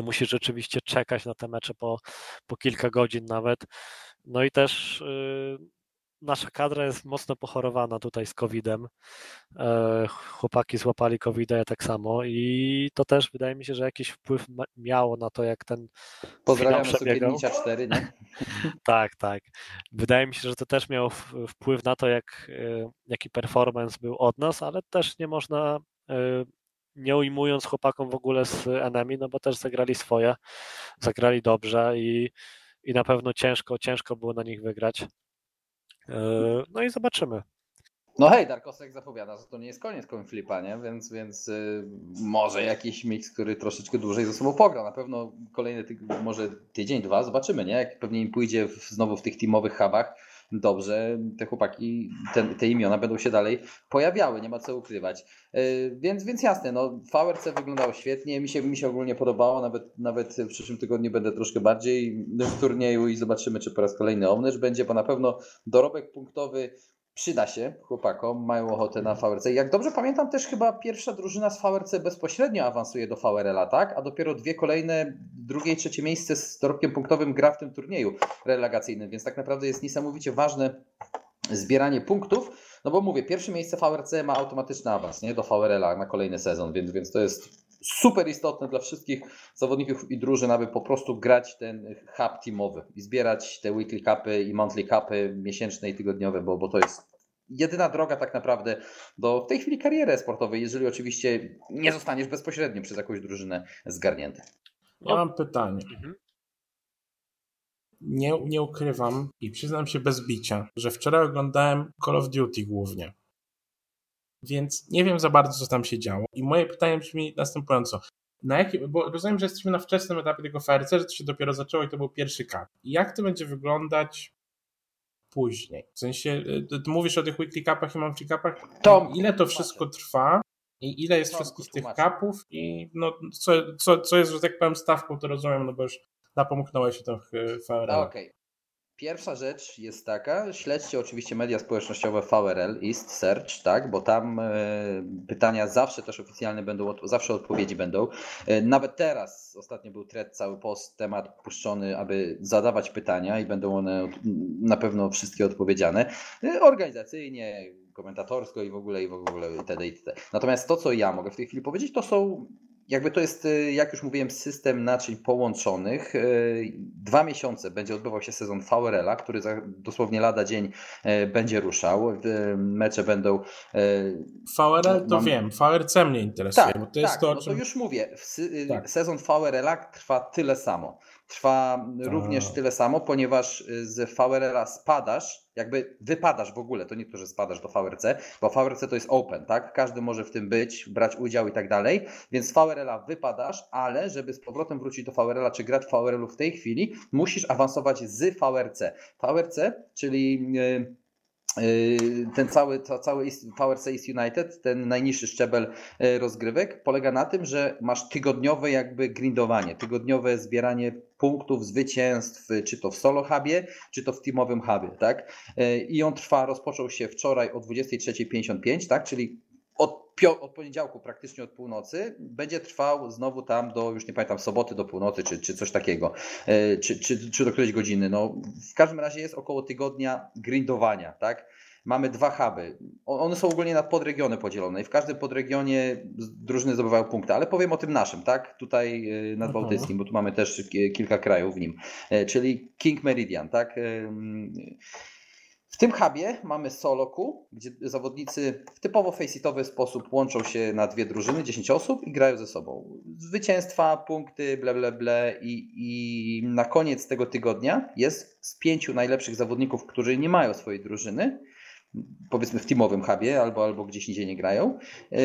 gdy musisz rzeczywiście czekać na te mecze po, po kilka godzin nawet. No i też yy, nasza kadra jest mocno pochorowana tutaj z COVID-em. E, chłopaki złapali COVID-a, ja tak samo i to też wydaje mi się, że jakiś wpływ miało na to, jak ten Pozdrawiamy Sukiennicza 4, nie? tak, tak. Wydaje mi się, że to też miało wpływ na to, jak, e, jaki performance był od nas, ale też nie można e, nie ujmując chłopakom w ogóle z enemy, no bo też zagrali swoje, zagrali dobrze i, i na pewno ciężko, ciężko było na nich wygrać. E, no i zobaczymy. No hej, Darkosek zapowiada, że to nie jest koniec coin flipa, nie? Więc, więc y, może jakiś miks, który troszeczkę dłużej ze sobą pogra. Na pewno kolejny ty może tydzień, dwa, zobaczymy, nie? Jak pewnie im pójdzie w, znowu w tych teamowych hubach, dobrze, te chłopaki, te, te imiona będą się dalej pojawiały, nie ma co ukrywać. Yy, więc, więc jasne, no, VRC wyglądało świetnie, mi się, mi się ogólnie podobało, nawet, nawet w przyszłym tygodniu będę troszkę bardziej w turnieju i zobaczymy, czy po raz kolejny Omnerz będzie, bo na pewno dorobek punktowy przyda się chłopakom, mają ochotę na VRC. Jak dobrze pamiętam, też chyba pierwsza drużyna z VRC bezpośrednio awansuje do VRL-a, tak? A dopiero dwie kolejne, drugie i trzecie miejsce z dorobkiem punktowym gra w tym turnieju relegacyjnym, więc tak naprawdę jest niesamowicie ważne zbieranie punktów, no bo mówię, pierwsze miejsce VRC ma automatyczny awans nie? do VRL-a na kolejny sezon, więc, więc to jest super istotne dla wszystkich zawodników i drużyn, aby po prostu grać ten hub teamowy i zbierać te weekly cupy i monthly cupy miesięczne i tygodniowe, bo, bo to jest jedyna droga tak naprawdę do w tej chwili kariery sportowej, jeżeli oczywiście nie zostaniesz bezpośrednio przez jakąś drużynę zgarnięty. Ja mam pytanie. Mhm. Nie, nie ukrywam i przyznam się bez bicia, że wczoraj oglądałem Call of Duty głównie. Więc nie wiem za bardzo, co tam się działo. I moje pytanie brzmi następująco. Na jakim, bo rozumiem, że jesteśmy na wczesnym etapie tego FRC, że to się dopiero zaczęło i to był pierwszy. I jak to będzie wyglądać później? W sensie, y, ty mówisz o tych weekly capach i monthly capach. To ile to wszystko trwa? I ile jest wszystkich tych kapów i no, co, co, co jest, że tak powiem, stawką, to rozumiem, no bo już napomknąłeś się to FRL. Okej. Okay. Pierwsza rzecz jest taka, śledźcie oczywiście media społecznościowe VRL, East Search, tak, bo tam e, pytania zawsze też oficjalne będą, zawsze odpowiedzi będą. E, nawet teraz, ostatnio był thread, cały post, temat puszczony, aby zadawać pytania i będą one na pewno wszystkie odpowiedziane. E, organizacyjnie, komentatorsko i w ogóle, i w ogóle itd., itd. Natomiast to, co ja mogę w tej chwili powiedzieć, to są jakby to jest, y, jak już mówiłem, system naczyń połączonych. Y, dwa miesiące będzie odbywał się sezon VRL-a, który dosłownie lada dzień y, będzie ruszał. Mecze będą. VRL to mam... wiem, VRC mnie interesuje. Tak, bo to jest tak, to, no czym... to już mówię. Tak. Sezon VRL-a trwa tyle samo trwa również tyle samo, ponieważ y, z VRL-a spadasz, jakby wypadasz w ogóle, to nie to, że spadasz do VRC, bo VRC to jest open, tak? Każdy może w tym być, brać udział i tak dalej, więc z VRL-a wypadasz, ale żeby z powrotem wrócić do VRL-a, czy grać w VRL-u w tej chwili, musisz awansować z VRC. VRC, czyli Yy, ten cały, cały VRC East United, ten najniższy szczebel yy, rozgrywek, polega na tym, że masz tygodniowe jakby grindowanie, tygodniowe zbieranie punktów, zwycięstw, czy to w solo hubie, czy to w teamowym hubie, tak? Yy, I on trwa, rozpoczął się wczoraj o 23.55, tak? Czyli od, od, poniedziałku praktycznie od północy będzie trwał znowu tam do, już nie pamiętam, soboty do północy, czy, czy coś takiego, e, czy, czy, czy do którejś godziny. No, w każdym razie jest około tygodnia grindowania, tak? Mamy dwa huby. One są ogólnie na podregiony podzielone i w każdym podregionie drużyny zdobywają punkty, ale powiem o tym naszym, tak? Tutaj e, nad mhm. Bałtyckim, bo tu mamy też kilka krajów w nim, e, czyli King Meridian, tak? W tym hubie mamy soloku, gdzie zawodnicy w typowo faceitowy sposób łączą się na dwie drużyny, 10 osób i grają ze sobą. Zwycięstwa, punkty, ble, ble, ble i, i na koniec tego tygodnia jest z pięciu najlepszych zawodników, którzy nie mają swojej drużyny, powiedzmy w teamowym hubie albo, albo gdzieś indziej nie grają, yy,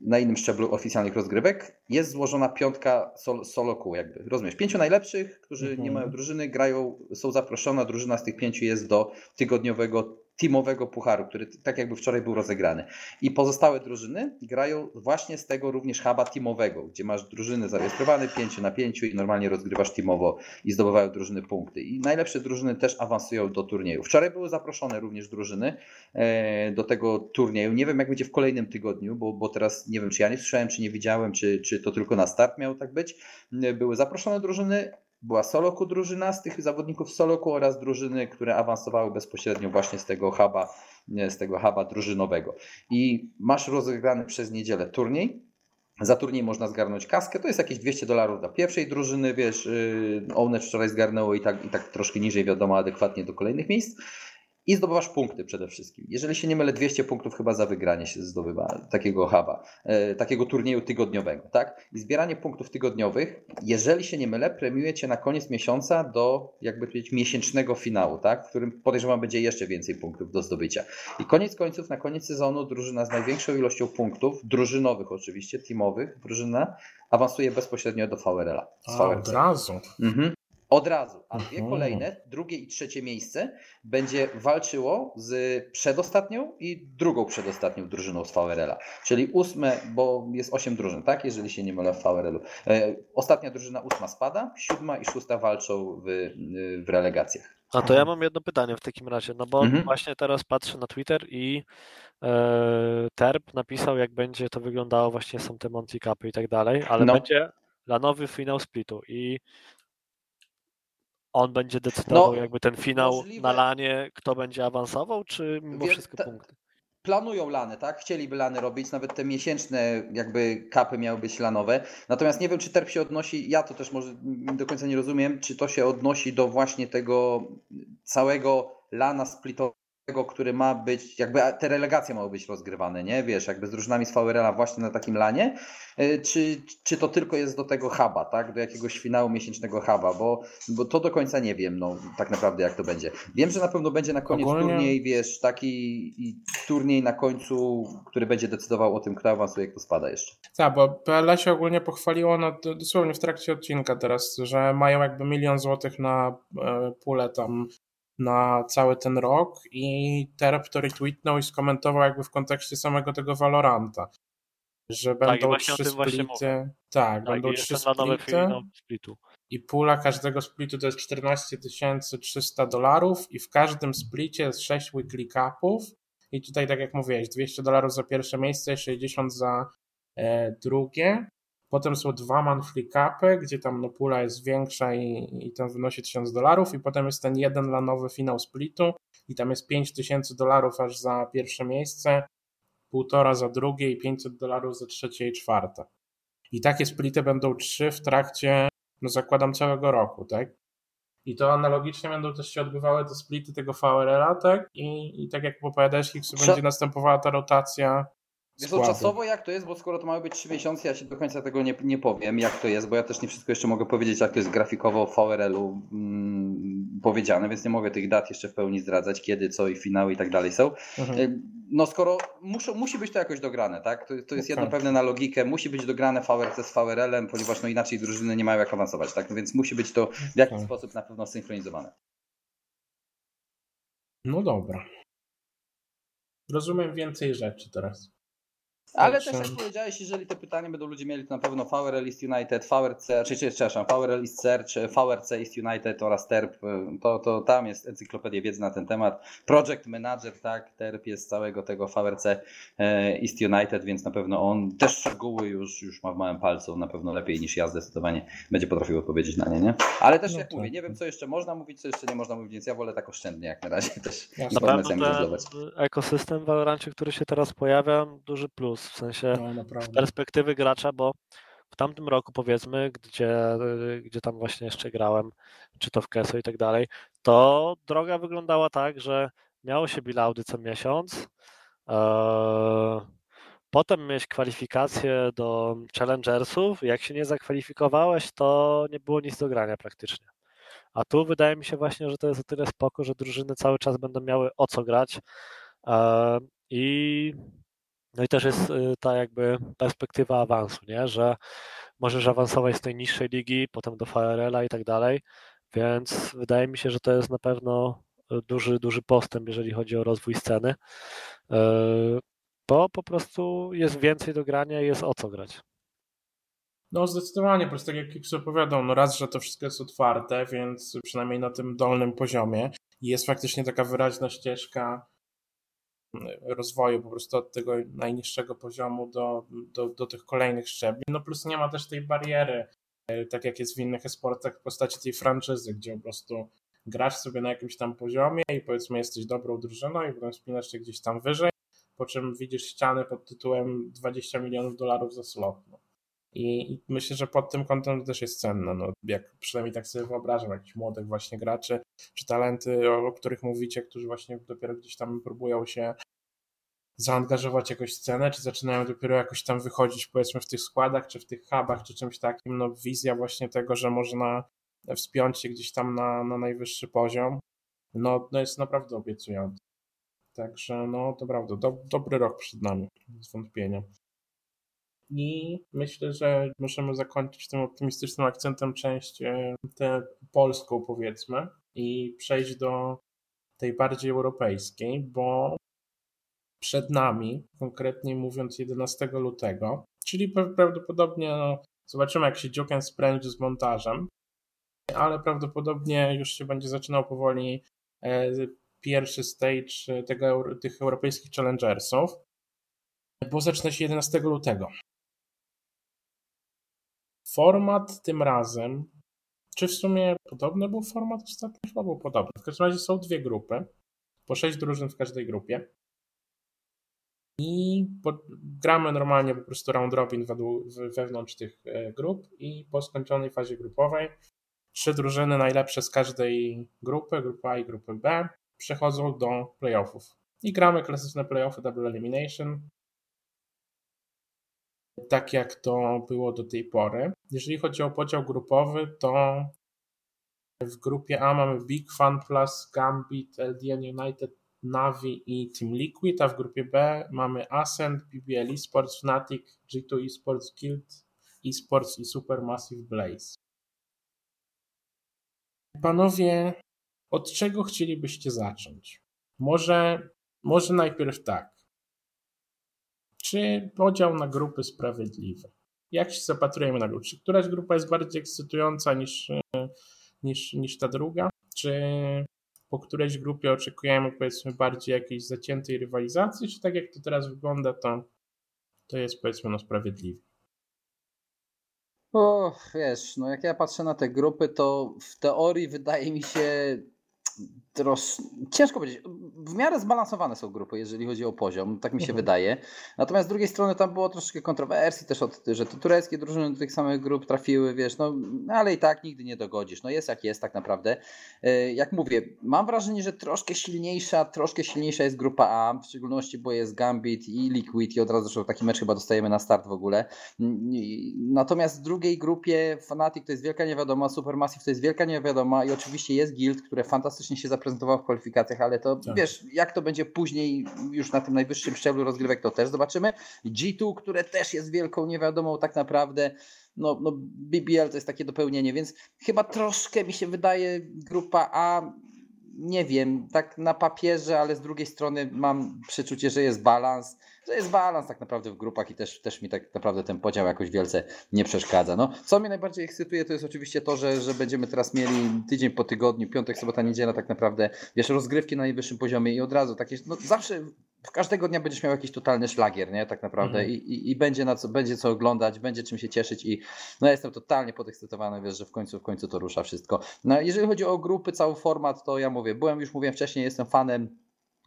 na innym szczeblu oficjalnych rozgrywek, jest złożona piątka sol, solo kół jakby. Rozumiesz? Pięciu najlepszych, którzy nie mhm. mają drużyny, grają, są zaproszone, drużyna z tych pięciu jest do tygodniowego teamowego pucharu, który tak jakby wczoraj był rozegrany. I pozostałe drużyny grają właśnie z tego również huba teamowego, gdzie masz drużyny zarejestrowane 5 na 5 i normalnie rozgrywasz teamowo i zdobywają drużyny punkty. I najlepsze drużyny też awansują do turnieju. Wczoraj były zaproszone również drużyny e, do tego turnieju. Nie wiem jak będzie w kolejnym tygodniu, bo, bo teraz nie wiem czy ja nie słyszałem, czy nie widziałem, czy, czy to tylko na start miało tak być. Były zaproszone drużyny, była Soloku drużyna z tych zawodników Soloku oraz drużyny, które awansowały bezpośrednio właśnie z tego huba, z tego huba drużynowego. I masz rozegrany przez niedzielę turniej. Za turniej można zgarnąć kaskę, to jest jakieś 200 dolarów dla pierwszej drużyny, wiesz, yy, One wczoraj zgarnęło i tak, i tak troszkę niżej, wiadomo, adekwatnie do kolejnych miejsc i zdobywasz punkty przede wszystkim. Jeżeli się nie mylę, 200 punktów chyba za wygranie się zdobywa takiego huba, e, takiego turnieju tygodniowego, tak? I zbieranie punktów tygodniowych, jeżeli się nie mylę, premiuje cię na koniec miesiąca do, jakby powiedzieć, miesięcznego finału, tak? W którym podejrzewam będzie jeszcze więcej punktów do zdobycia. I koniec końców, na koniec sezonu drużyna z największą ilością punktów, drużynowych oczywiście, teamowych, drużyna awansuje bezpośrednio do VRL-a. A, od razu. Mhm. Od razu. A dwie kolejne, drugie i trzecie miejsce, będzie walczyło z przedostatnią i drugą przedostatnią drużyną z VRL-a. Czyli ósme, bo jest osiem drużyn, tak? Jeżeli się nie mylę w VRL-u. E, ostatnia drużyna ósma spada, siódma i szósta walczą w, w relegacjach. A to ja mam jedno pytanie w takim razie, no bo mhm. właśnie teraz patrzę na Twitter i e, Terp napisał, jak będzie to wyglądało, właśnie są te Monty Cupy i tak dalej, ale no. będzie lanowy finał splitu i on będzie decydował no, jakby ten finał możliwe... na lanie, kto będzie awansował, czy mimo Wie, wszystko punkty? Planują lany, tak? Chcieliby lany robić, nawet te miesięczne jakby kapy miały być lanowe. Natomiast nie wiem, czy terp się odnosi, ja to też może do końca nie rozumiem, czy to się odnosi do właśnie tego całego lana splitowego który ma być, jakby te relegacje mają być rozgrywane, nie? Wiesz, jakby z drużynami z VRL-a właśnie na takim lanie, e, czy, czy to tylko jest do tego huba, tak? Do jakiegoś finału miesięcznego huba, bo, bo to do końca nie wiem, no tak naprawdę jak to będzie. Wiem, że na pewno będzie na koniec Ogólnie... turniej, wiesz, taki turniej na końcu, który będzie decydował o tym, kto awansuje, kto spada jeszcze. Tak, bo PLA się ogólnie pochwaliło no, dosłownie w trakcie odcinka teraz, że mają jakby milion złotych na e, pulę tam na cały ten rok i Terp to retweetnął i skomentował jakby w kontekście samego tego Valoranta. Że tak, będą trzy splity. Tak, tak, będą trzy splity. I pula każdego splitu to jest 14 300 dolarów i w każdym splicie jest 6 weekly capów. I tutaj, tak jak mówiłeś, 200 dolarów za pierwsze miejsce, 60 za e, drugie. Potem są dwa monthly capy, gdzie tam no, pula jest większa i, i tam wynosi 1000 dolarów i potem jest ten jeden lanowy finał splitu i tam jest 5000 dolarów aż za pierwsze miejsce, półtora za drugie i 500 dolarów za trzecie i czwarte. I takie splity będą trzy w trakcie, no zakładam, całego roku, tak? I to analogicznie będą też się odbywały te splity tego VRL-a, tak? I, i tak jak opowiadałeś, Hicks, będzie następowała ta rotacja Wiesz czasowo jak to jest, bo skoro to mają być 3 miesiące, ja się do końca tego nie, nie powiem, jak to jest, bo ja też nie wszystko jeszcze mogę powiedzieć, jak to jest grafikowo w VRL-u mm, powiedziane, więc nie mogę tych dat jeszcze w pełni zdradzać, kiedy, co i finały i tak dalej są. Mhm. E, no skoro muszą, musi być to jakoś dograne, tak? To, to jest okay. jedno pewne na logikę, musi być dograne VRC z VRL-em, ponieważ no inaczej drużyny nie mają jak awansować, tak? No więc musi być to w jakiś okay. sposób na pewno synchronizowane. No dobra. Rozumiem więcej rzeczy teraz. Ale też jak powiedziałeś, jeżeli te pytania będą ludzie mieli, to na pewno VRL East United, VRC, czy, czy przepraszam, VRL East Search, VRC East United oraz TERP, to, to tam jest encyklopedia wiedzy na ten temat. Project Manager, tak, TERP jest całego tego VRC e, East United, więc na pewno on też szczegóły już, już ma w małym palcu, na pewno lepiej niż ja zdecydowanie będzie potrafił odpowiedzieć na nie, nie? Ale też no jak tak. mówię, nie wiem co jeszcze można mówić, co jeszcze nie można mówić, więc ja wolę tak oszczędnie jak na razie też na pewno ekosystem w Valorancie, który się teraz pojawia, duży plus plus, w sensie no, z perspektywy gracza, bo w tamtym roku powiedzmy, gdzie, gdzie tam właśnie jeszcze grałem, czy to w Keso i tak dalej, to droga wyglądała tak, że miało się bilaudy co miesiąc, e, potem miałeś kwalifikacje do Challengersów, jak się nie zakwalifikowałeś, to nie było nic do grania praktycznie. A tu wydaje mi się właśnie, że to jest o tyle spoko, że drużyny cały czas będą miały o co grać e, i no i też jest y, ta jakby perspektywa awansu, nie? że możesz awansować z tej niższej ligi, potem do VRL-a i tak dalej, więc wydaje mi się, że to jest na pewno y, duży, duży postęp, jeżeli chodzi o rozwój sceny, y, bo po prostu jest więcej do grania i jest o co grać. No zdecydowanie, po prostu tak jak Kicks opowiadał, no raz, że to wszystko jest otwarte, więc przynajmniej na tym dolnym poziomie jest faktycznie taka wyraźna ścieżka rozwoju po prostu od tego najniższego poziomu do, do, do tych kolejnych szczebli. No plus nie ma też tej bariery, e, tak jak jest w innych esportach w postaci tej franczyzy, gdzie po prostu grasz sobie na jakimś tam poziomie i powiedzmy jesteś dobrą drużyną i potem spinasz się gdzieś tam wyżej, po czym widzisz ściany pod tytułem 20 milionów dolarów za slot. No. I, myślę, że pod tym kątem też jest cenne. No, jak przynajmniej tak sobie wyobrażam, jakichś młodych właśnie graczy, czy talenty, o, których mówicie, którzy właśnie dopiero gdzieś tam próbują się zaangażować jakąś scenę, czy zaczynają dopiero jakoś tam wychodzić powiedzmy w tych składach, czy w tych hubach, czy czymś takim, no wizja właśnie tego, że można wspiąć się gdzieś tam na, na najwyższy poziom, no, no jest naprawdę obiecujący. Także no to prawda, do, dobry rok przed nami, z wątpieniem. I myślę, że możemy zakończyć tym optymistycznym akcentem część e, tę polską, powiedzmy, i przejść do tej bardziej europejskiej, bo przed nami, konkretnie mówiąc 11 lutego, czyli prawdopodobnie no, zobaczymy, jak się Dziuken spręży z montażem, ale prawdopodobnie już się będzie zaczynał powoli e, pierwszy stage tego, tych europejskich challengersów, bo zaczyna się 11 lutego. Format tym razem, czy w sumie podobny był format ostatnio? Chyba był podobny. W każdym razie są dwie grupy, po sześć drużyn w każdej grupie. I po, gramy normalnie po prostu round robin wewnątrz tych e, grup i po skończonej fazie grupowej trzy drużyny najlepsze z każdej grupy, grupa A i grupy B, przechodzą do playoffów. I gramy klasyczne playoffy Double Elimination, tak jak to było do tej pory. Jeżeli chodzi o podział grupowy, to w grupie A mamy Big Fun Plus, Gambit, LDN United, Navi i Team Liquid, a w grupie B mamy Ascent, BBL Esports, Fnatic, G2 Esports Guild, Esports i Supermassive Blaze. Panowie, od czego chcielibyście zacząć? Może, może najpierw tak. Czy podział na grupy sprawiedliwy? Jak się zapatrujemy na grupy? Czy któraś grupa jest bardziej ekscytująca niż, niż, niż ta druga? Czy po którejś grupie oczekujemy powiedzmy bardziej jakiejś zaciętej rywalizacji? Czy tak jak to teraz wygląda, to, to jest powiedzmy no sprawiedliwie? O, wiesz, no jak ja patrzę na te grupy, to w teorii wydaje mi się Trosz... Ciężko powiedzieć. W miarę zbalansowane są grupy, jeżeli chodzi o poziom, tak mi się mhm. wydaje. Natomiast z drugiej strony tam było troszkę kontrowersji też, od, że to tureckie drużyny do tych samych grup trafiły, wiesz, no, no ale i tak nigdy nie dogodzisz. No jest jak jest tak naprawdę. E, jak mówię, mam wrażenie, że troszkę silniejsza, troszkę silniejsza jest grupa A, w szczególności, bo jest Gambit i Liquid i od razu zresztą taki mecz chyba dostajemy na start w ogóle. Natomiast w drugiej grupie Fnatic to jest wielka niewiadoma, Supermassive to jest wielka niewiadoma i oczywiście jest Guild, które fantastycznie się zaprezentowało zaprezentował w kwalifikacjach, ale to tak. wiesz, jak to będzie później już na tym najwyższym szczeblu rozgrywek, to też zobaczymy. G2, które też jest wielką niewiadomą tak naprawdę. No, no BBL to jest takie dopełnienie, więc chyba troszkę mi się wydaje grupa A nie wiem, tak na papierze, ale z drugiej strony mam przeczucie, że jest balans to jest balans tak naprawdę w grupach i też, też mi tak naprawdę ten podział jakoś wielce nie przeszkadza. No, co mnie najbardziej ekscytuje, to jest oczywiście to, że, że będziemy teraz mieli tydzień po tygodniu, piątek, sobota, niedziela tak naprawdę, wiesz, rozgrywki na najwyższym poziomie i od razu takie, no zawsze każdego dnia będziesz miał jakiś totalny szlagier, nie? Tak naprawdę mhm. I, i, i, będzie na co, będzie co oglądać, będzie czym się cieszyć i no ja jestem totalnie podekscytowany, wiesz, że w końcu, w końcu to rusza wszystko. No jeżeli chodzi o grupy, cały format, to ja mówię, byłem, już mówiłem wcześniej, jestem fanem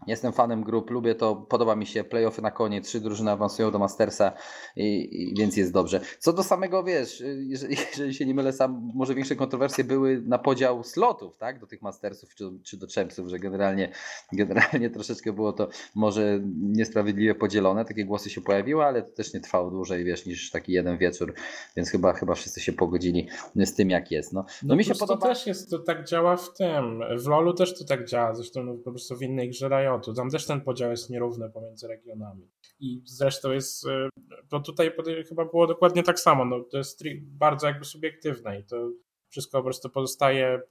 Jestem fanem grup, lubię to, podoba mi się playoffy na koniec, trzy drużyny awansują do Mastersa, i, i, więc jest dobrze. Co do samego, wiesz, jeżeli, jeżeli, się nie mylę, sam, może większe kontrowersje były na podział slotów, tak, do tych Mastersów czy, czy do Champsów, że generalnie, generalnie troszeczkę było to może niesprawiedliwie podzielone, takie głosy się pojawiły, ale to też nie trwało dłużej, wiesz, niż taki jeden wieczór, więc chyba, chyba wszyscy się pogodzili z tym, jak jest. No, no, no mi się podoba... To też jest, to tak działa w tym, w LoLu też to tak działa, zresztą no, po prostu w innej grze Riotu. Tam też ten podział jest nierówny pomiędzy regionami. I zresztą jest, e, bo tutaj chyba było dokładnie tak samo. No, to jest bardzo jakby subiektywne i to wszystko po prostu pozostaje e,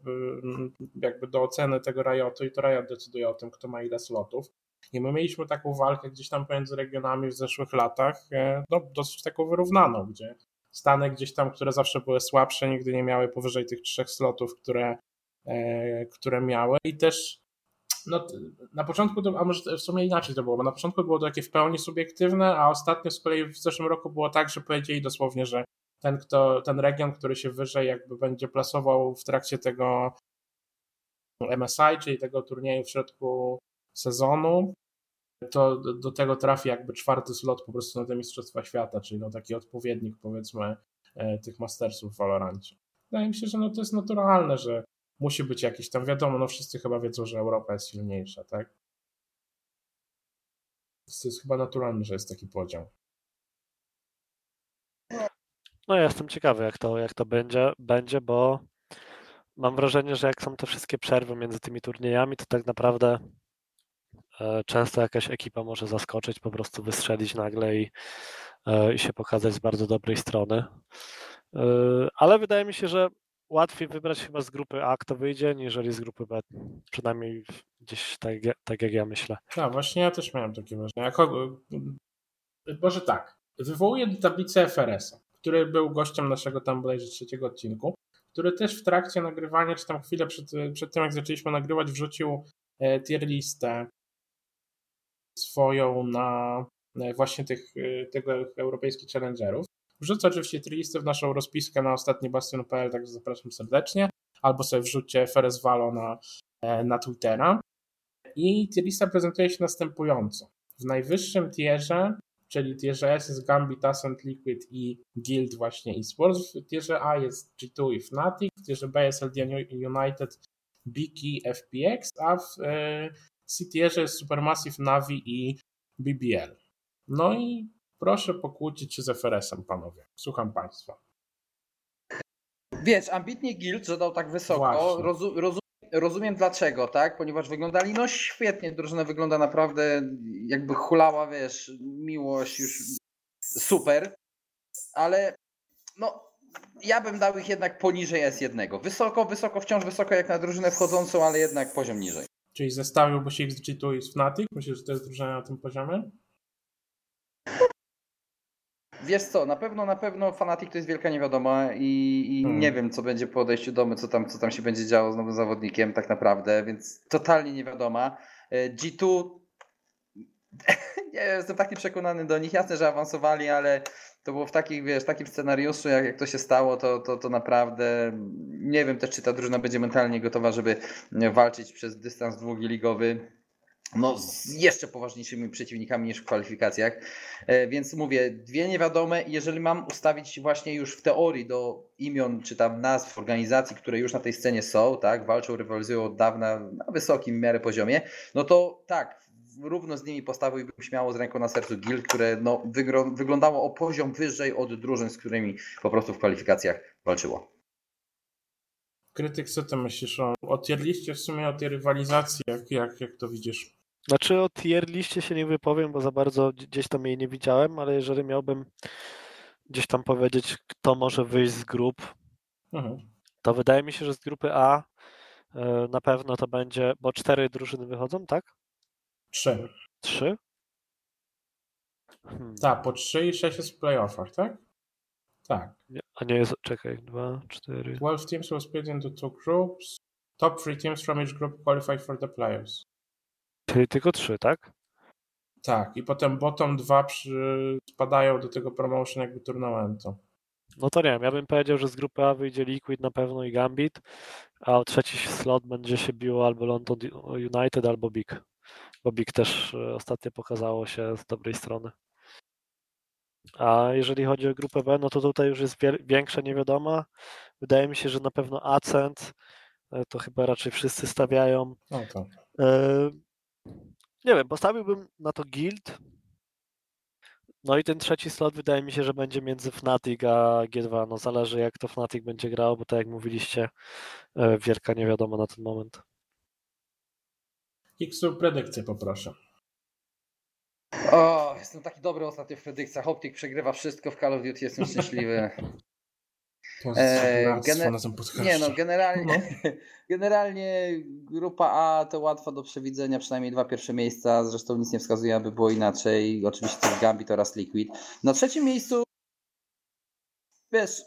jakby do oceny tego Riotu i to Riot decyduje o tym, kto ma ile slotów. I my mieliśmy taką walkę gdzieś tam pomiędzy regionami w zeszłych latach, e, no dosyć taką wyrównaną, gdzie Stany gdzieś tam, które zawsze były słabsze, nigdy nie miały powyżej tych trzech slotów, które, które miały i też no, na początku, to, a może w sumie inaczej to było, bo na początku było to takie w pełni subiektywne, a ostatnio z kolei w zeszłym roku było tak, że powiedzieli dosłownie, że ten, kto, ten region, który się wyżej jakby będzie plasował w trakcie tego MSI, czyli tego turnieju w środku sezonu, to do, tego trafi jakby czwarty slot po prostu na te Mistrzostwa Świata, czyli no taki odpowiednik powiedzmy e, tych Mastersów w Valorancie. Wydaje mi się, że no to jest naturalne, że musi być jakiś tam, wiadomo, no wszyscy chyba wiedzą, że Europa jest silniejsza, tak? To jest chyba naturalne, że jest taki podział. No ja jestem ciekawy, jak to, jak to będzie, będzie, bo mam wrażenie, że jak są te wszystkie przerwy między tymi turniejami, to tak naprawdę E, często jakaś ekipa może zaskoczyć, po prostu wystrzelić nagle i, e, i się pokazać z bardzo dobrej strony. E, ale wydaje mi się, że łatwiej wybrać chyba z grupy A, kto wyjdzie, niżeli z grupy B. Przynajmniej gdzieś tak, tak jak ja myślę. Tak, właśnie ja też miałem takie wrażenie. Jako, może tak, wywołuję do tablicy FRS-a, który był gościem naszego tam bodajże trzeciego odcinku, który też w trakcie nagrywania, czy tam chwilę przed, przed tym, jak zaczęliśmy nagrywać, wrzucił tier listę swoją na właśnie tych, tego europejskich challengerów. Wrzucę oczywiście trilistę w naszą rozpiskę na ostatni bastion.pl, także zapraszam serdecznie. Albo sobie wrzućcie Feres Valo na, e, na Twittera. I lista prezentuje się następująco. W najwyższym tierze, czyli tierze S jest Gambit, Ascent, Liquid i Guild właśnie eSports. W tierze A jest G2 i Fnatic, w tierze B jest LDN United, Biki, FPX, a w e, C tierze jest Supermassive, Navi i BBL. No i Proszę pokłócić się z FRS-em, panowie. Słucham państwa. Wiesz, ambitnie Guild, że dał tak wysoko. Rozu, rozum, rozumiem dlaczego, tak? Ponieważ wyglądali no świetnie. Drużyna wygląda naprawdę jakby hulała, wiesz, miłość już super. Ale no, ja bym dał ich jednak poniżej S1. Wysoko, wysoko, wciąż wysoko jak na drużynę wchodzącą, ale jednak poziom niżej. Czyli zestawiłby się ich z G2 i z Fnatic? Myślisz, że to jest drużyna na tym poziomie? Wiesz co, na pewno, na pewno Fanatic to jest wielka niewiadoma i, i hmm. nie wiem, co będzie po odejściu domy, co tam, co tam się będzie działo z nowym zawodnikiem tak naprawdę, więc totalnie niewiadoma. E, G2 nie jestem taki przekonany do nich. Jasne, że awansowali, ale to było w takich, wiesz, takim scenariuszu, jak, jak to się stało, to, to, to naprawdę nie wiem też, czy ta drużyna będzie mentalnie gotowa, żeby walczyć przez dystans długiligowy no, z jeszcze poważniejszymi przeciwnikami niż w kwalifikacjach. E, więc mówię, dwie niewiadome. Jeżeli mam ustawić właśnie już w teorii do imion czy tam nazw organizacji, które już na tej scenie są, tak, walczą, rywalizują od dawna na wysokim miarę poziomie, no to tak, równo z nimi postawiłbym śmiało z ręką na sercu Guild, które no, wyglądało o poziom wyżej od drużyn, z którymi po prostu w kwalifikacjach walczyło. Krytyk, co ty myślisz o, o w sumie o tej rywalizacji, jak, jak, jak to widzisz? Znaczy o tier liście się nie wypowiem, bo za bardzo gdzieś tam jej nie widziałem, ale jeżeli miałbym gdzieś tam powiedzieć, kto może wyjść z grup, mhm. to wydaje mi się, że z grupy A e, na pewno to będzie, bo cztery drużyny wychodzą, tak? Trzy. Trzy? Hmm. Tak, po trzy i sześć jest w playoffach, tak? Tak. Nie, a nie jest, czekaj, dwa, cztery. 12 teams will split into two groups. Top three teams from each group qualify for the playoffs. Czyli tylko trzy, tak? Tak, i potem bottom dwa przy... spadają do tego promotion jakby turnamentu. No to nie wiem, ja bym powiedział, że z grupy A wyjdzie Liquid na pewno i Gambit, a trzeci slot będzie się biło albo London United, albo Big. Bo Big też e, ostatnio pokazało się z dobrej strony. A jeżeli chodzi o grupę B, no to tutaj już jest większa niewiadoma. Wydaje mi się, że na pewno Accent e, to chyba raczej wszyscy stawiają. No tak. Nie wiem, postawiłbym na to Guild. No i ten trzeci slot wydaje mi się, że będzie między Fnatic a G2. No zależy jak to Fnatic będzie grał, bo tak jak mówiliście, e, wielka niewiadoma na ten moment. Xu predykcję poproszę. O, jestem taki dobry ostatnio w predykcjach. Optik przegrywa wszystko w Call of Duty, jestem szczęśliwy. E, gener... Nie no, generalnie, no. generalnie grupa A to łatwo do przewidzenia, przynajmniej dwa pierwsze miejsca, zresztą nic nie wskazuje, aby było inaczej. Oczywiście to jest Gambit oraz Liquid. Na trzecim miejscu wiesz,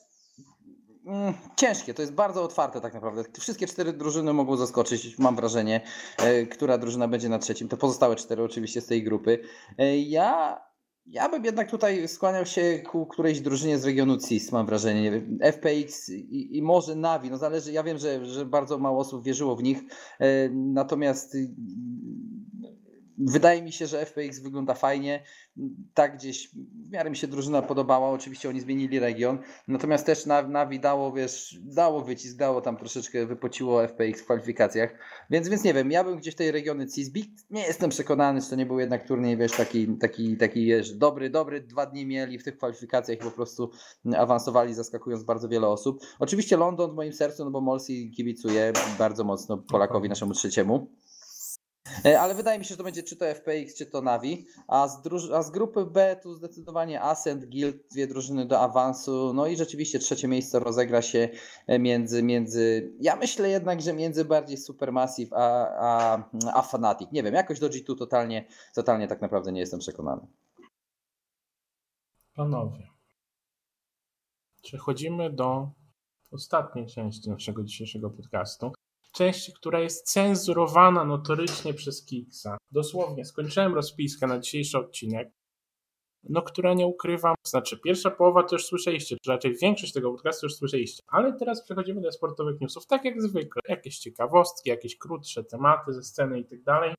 mm, ciężkie, to jest bardzo otwarte tak naprawdę. Wszystkie cztery drużyny mogą zaskoczyć, mam wrażenie, e, która drużyna będzie na trzecim. To pozostałe cztery oczywiście z tej grupy. E, ja ja bym jednak tutaj skłaniał się ku którejś drużynie z regionu CIS, mam wrażenie. FPX i, i może Navi, no zależy, ja wiem, że, że bardzo mało osób wierzyło w nich, e, natomiast Wydaje mi się, że FPX wygląda fajnie. Tak gdzieś w miarę mi się drużyna podobała. Oczywiście oni zmienili region. Natomiast też Navi dało, wiesz, dało wycisk, dało tam troszeczkę, wypociło FPX w kwalifikacjach. Więc, więc nie wiem, ja bym gdzieś tej regiony CISBIK. Nie jestem przekonany, czy to nie był jednak turniej, wiesz, taki, taki, taki wiesz, dobry, dobry. Dwa dni mieli w tych kwalifikacjach i po prostu awansowali, zaskakując bardzo wiele osób. Oczywiście London w moim sercu, no bo Molsi kibicuje bardzo mocno Polakowi, naszemu trzeciemu. E, ale wydaje mi się, że to będzie czy to FPX, czy to Navi. A z, a z grupy B tu zdecydowanie Ascent, Guild, dwie drużyny do awansu. No i rzeczywiście trzecie miejsce rozegra się e, między, między ja myślę jednak, że między bardziej Supermassive a, a, a Fnatic. Nie wiem, jakoś do G2 totalnie, totalnie tak naprawdę nie jestem przekonany. Panowie, przechodzimy do ostatniej części naszego dzisiejszego podcastu. Części, która jest cenzurowana notorycznie przez Kiksa. Dosłownie, skończyłem rozpiskę na dzisiejszy odcinek, no która nie ukrywam, znaczy pierwsza połowa to już słyszeliście, czy raczej większość tego podcastu już słyszeliście, ale teraz przechodzimy do sportowych newsów, tak jak zwykle, jakieś ciekawostki, jakieś krótsze tematy ze sceny i tak dalej,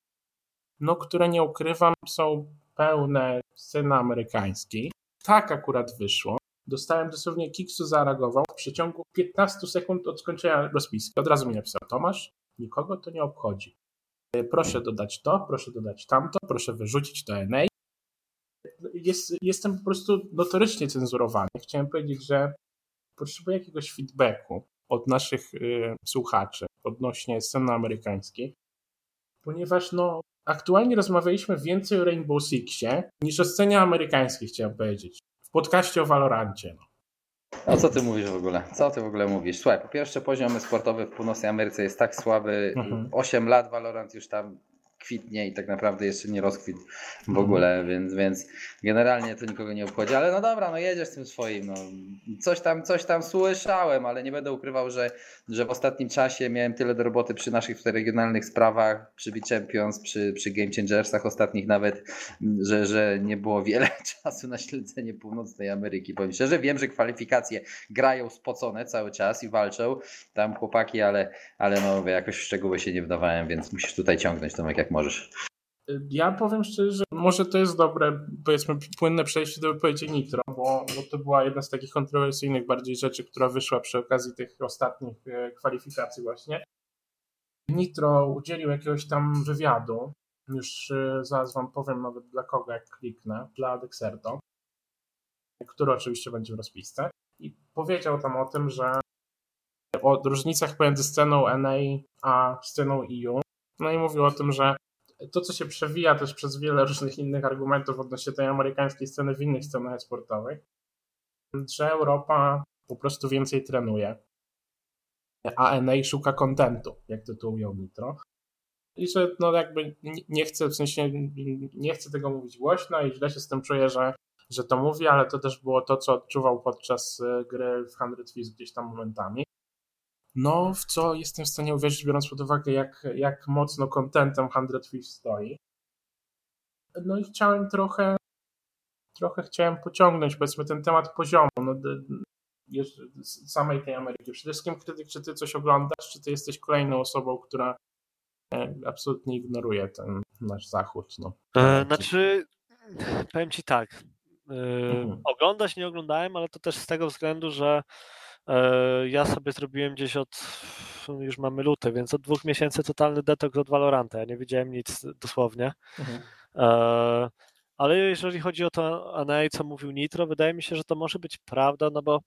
no które nie ukrywam są pełne sceny amerykańskiej. Tak akurat wyszło, Dostałem dosłownie Kiksu zareagował w przeciągu 15 sekund od skończenia rozpiski. Od razu mi napisał Tomasz, nikogo to nie obchodzi. E, proszę dodać to, proszę dodać tamto, proszę wyrzucić to NA. Jest, jestem po prostu notorycznie cenzurowany. Chciałem powiedzieć, że potrzebuję jakiegoś feedbacku od naszych y, słuchaczy odnośnie sceny amerykańskiej, ponieważ no, aktualnie rozmawialiśmy więcej o Rainbow Sixie niż o scenie amerykańskiej, chciałem powiedzieć podcaście o Valorancie. No. A co ty mówisz w ogóle? Co ty w ogóle mówisz? Słuchaj, po pierwsze poziom sportowy w północnej Ameryce jest tak słaby. Mhm. 8 lat Valorant już tam kwitnie i tak naprawdę jeszcze nie rozkwit w mhm. ogóle, więc, więc generalnie to nikogo nie obchodzi, ale no dobra, no jedziesz z tym swoim, no. Coś tam, coś tam słyszałem, ale nie będę ukrywał, że, że w ostatnim czasie miałem tyle do roboty przy naszych tutaj regionalnych sprawach, przy Beat Champions, przy, przy Game Changersach ostatnich nawet, że, że nie było wiele czasu na śledzenie północnej Ameryki. Powiem szczerze, wiem, że kwalifikacje grają spocone cały czas i walczą tam chłopaki, ale, ale no jakoś w szczegóły się nie wdawałem, więc musisz tutaj ciągnąć Tomek jak możesz. Ja powiem szczerze, że może to jest dobre, powiedzmy, płynne przejście do wypowiedzi Nitro, bo, bo to była jedna z takich kontrowersyjnych bardziej rzeczy, która wyszła przy okazji tych ostatnich e, kwalifikacji właśnie. Nitro udzielił jakiegoś tam wywiadu, już e, zaraz wam powiem nawet dla kogo, jak kliknę, dla Dexerto, który oczywiście będzie w rozpisce i powiedział tam o tym, że o różnicach pomiędzy sceną NA a sceną EU, no i mówił o tym, że to, co się przewija też przez wiele różnych innych argumentów odnośnie tej amerykańskiej sceny w innych scenach sportowych, że Europa po prostu więcej trenuje, a NA szuka kontentu, jak tytułują Nitro. I że no jakby nie chcę, w sensie nie chcę tego mówić głośno i źle się z tym czuję, że, że to mówi, ale to też było to, co odczuwał podczas e, gry w 100 Thieves gdzieś tam momentami. No, w co jestem w stanie uwierzyć, biorąc pod uwagę, jak, jak mocno kontentem 100 Thieves stoi. No i chciałem trochę, trochę chciałem pociągnąć, powiedzmy, ten temat poziomu, no, samej tej Ameryki. Przede wszystkim krytyk, czy ty coś oglądasz, czy ty jesteś kolejną osobą, która e, absolutnie ignoruje ten nasz zachód. No. E, znaczy, powiem ci tak, e, mhm. oglądać nie oglądałem, ale to też z tego względu, że ja sobie zrobiłem gdzieś od, już mamy luty, więc od dwóch miesięcy totalny detoks od Valoranta. Ja nie widziałem nic dosłownie. Mhm. E, ale jeżeli chodzi o to NA, co mówił Nitro, wydaje mi się, że to może być prawda, no bo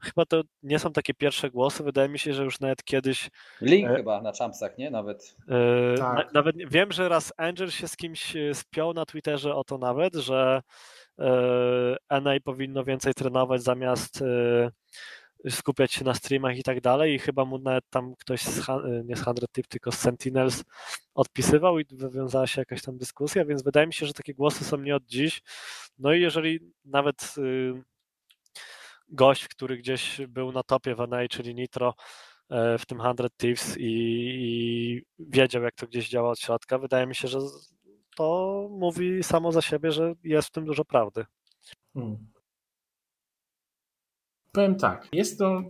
chyba to nie są takie pierwsze głosy. Wydaje mi się, że już nawet kiedyś. Link e, chyba na Champsach, nie? Nawet. E, tak. na, nawet wiem, że raz Angel się z kimś spiął na Twitterze o to nawet, że e, NA powinno więcej trenować zamiast e, skupiać się na streamach i tak dalej i chyba mu nawet tam ktoś, z, nie z 100 Tip, tylko z Sentinels odpisywał i wywiązała się jakaś tam dyskusja, więc wydaje mi się, że takie głosy są nie od dziś. No i jeżeli nawet y, gość, który gdzieś był na topie w NA, czyli Nitro, e, w tym 100 Thieves i, i, wiedział, jak to gdzieś działa od środka. Wydaje mi się, że to mówi samo za siebie, że jest w tym dużo prawdy. Hmm. Powiem tak, jest to,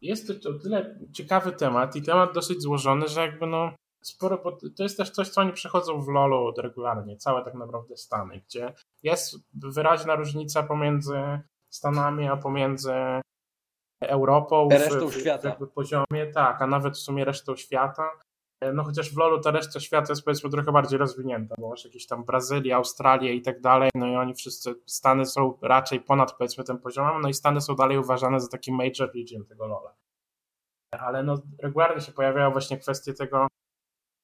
jest to o tyle ciekawy temat i temat dosyć złożony, że jakby no sporo, to jest też coś, co oni przechodzą w LoLu regularnie, całe tak naprawdę Stany, gdzie jest wyraźna różnica pomiędzy Stanami, a pomiędzy Europą resztą w, świata. w poziomie, tak, a nawet w sumie resztą świata. E, no chociaż w LoLu ta reszta świata jest powiedzmy trochę bardziej rozwinięta, bo masz jakieś tam Brazylię, Australię i tak dalej, no i oni wszyscy, Stany są raczej ponad powiedzmy tym poziomem, no i Stany są dalej uważane za taki major region tego LoLa. Ale no regularnie się pojawiają właśnie kwestie tego,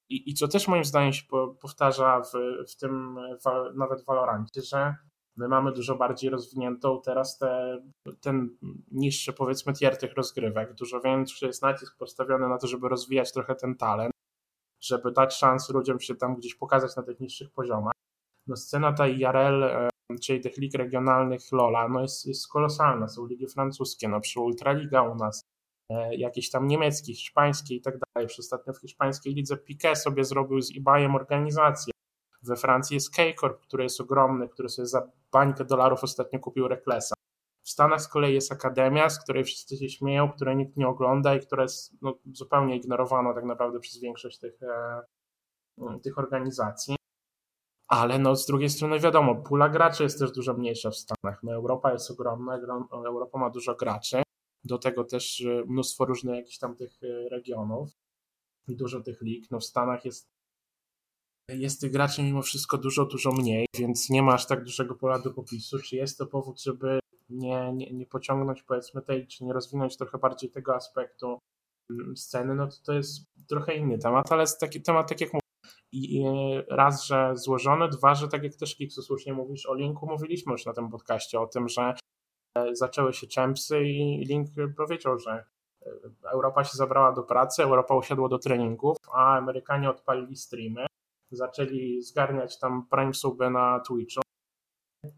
i, i co też moim zdaniem się powtarza w, w tym nawet Valorancie, że my mamy dużo bardziej rozwiniętą teraz te, ten niższy powiedzmy tier tych rozgrywek. Dużo większy jest nacisk postawiony na to, żeby rozwijać trochę ten talent, żeby dać szansę ludziom się tam gdzieś pokazać na tych niższych poziomach. No scena ta IRL, e, czyli tych lig regionalnych LOLa, no jest, jest kolosalna. Są ligi francuskie, no przy Ultraliga u nas, E, jakieś tam niemieckie, hiszpańskie i tak dalej. Ostatnio w hiszpańskiej lidze Piqué sobie zrobił z eBayem organizację. We Francji jest K-Corp, który jest ogromny, który sobie za bańkę dolarów ostatnio kupił Recklesa. Stanach z kolei jest akademia, z której wszyscy się śmieją, której nikt nie ogląda i która jest no, zupełnie ignorowana tak naprawdę przez większość tych, e, tych organizacji. Ale no, z drugiej strony wiadomo, pula graczy jest też dużo mniejsza w Stanach. No, Europa jest ogromna, Europa ma dużo graczy do tego też e, mnóstwo różnych jakichś tam tych e, regionów i dużo tych lig. No w Stanach jest, jest tych graczy mimo wszystko dużo, dużo mniej, więc nie ma aż tak dużego pola do popisu. Czy jest to powód, żeby nie, nie, nie pociągnąć powiedzmy tej, czy nie rozwinąć trochę bardziej tego aspektu mm, sceny, no to to jest trochę inny temat, ale jest taki temat, tak jak mówię, i raz, że złożony, dwa, że tak jak też Kiksu słusznie mówisz o linku, mówiliśmy już na tym podcaście o tym, że zaczęły się czempsy i Link powiedział, że e, Europa się zabrała do pracy, Europa usiadła do treningów, a Amerykanie odpalili streamy, zaczęli zgarniać tam prime suby na Twitchu,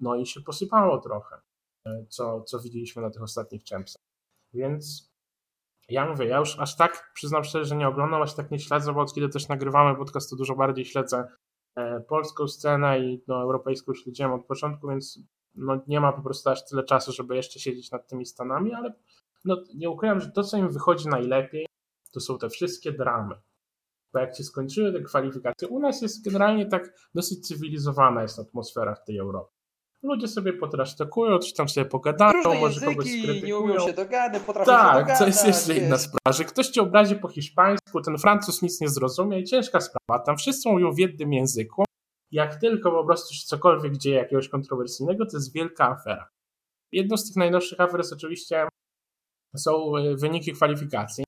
no i się posypało trochę, e, co, co widzieliśmy na tych ostatnich czempsach. Więc ja mówię, ja już aż tak, przyznam szczerze, że nie oglądam, aż tak nie śledzę, bo od kiedy też nagrywamy podcast, to dużo bardziej śledzę e, polską scenę i no, europejską śledziłem od początku, więc no, nie ma po prostu aż tyle czasu, żeby jeszcze siedzieć nad tymi Stanami, ale no, nie ukrywam, że to, co im wychodzi najlepiej, to są te wszystkie dramy. Bo jak się skończyły te kwalifikacje, u nas jest generalnie tak dosyć cywilizowana jest atmosfera w tej Europie. Ludzie sobie potrasztakują, coś tam sobie pogadają, Różne może języki, kogoś skrytykują. nie umią się dogadać, potrafią tak, się dogadać. to jest jeszcze inna sprawa, że ktoś cię obrazi po hiszpańsku, ten Francuz nic nie zrozumie i ciężka sprawa. Tam wszyscy mówią w jednym języku, jak tylko po prostu się cokolwiek dzieje jakiegoś kontrowersyjnego, to jest wielka afera. Jedną z tych najnowszych afer jest oczywiście są e, wyniki kwalifikacji.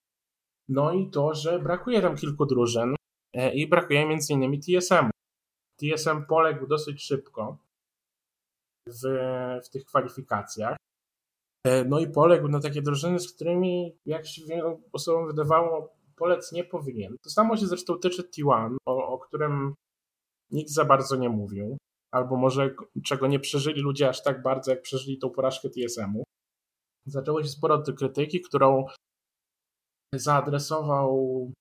No i to, że brakuje tam kilku drużyn e, i brakuje między innymi TSM. TSM poległ dosyć szybko w, w tych kwalifikacjach. E, no i poległ na takie drużyny, z którymi, jak się wielu osobom wydawało, polec nie powinien. To samo się zresztą tyczy T1, o, o którym nikt za bardzo nie mówił, albo może czego nie przeżyli ludzie aż tak bardzo, jak przeżyli tą porażkę TSM-u. Zaczęło się sporo krytyki, którą zaadresował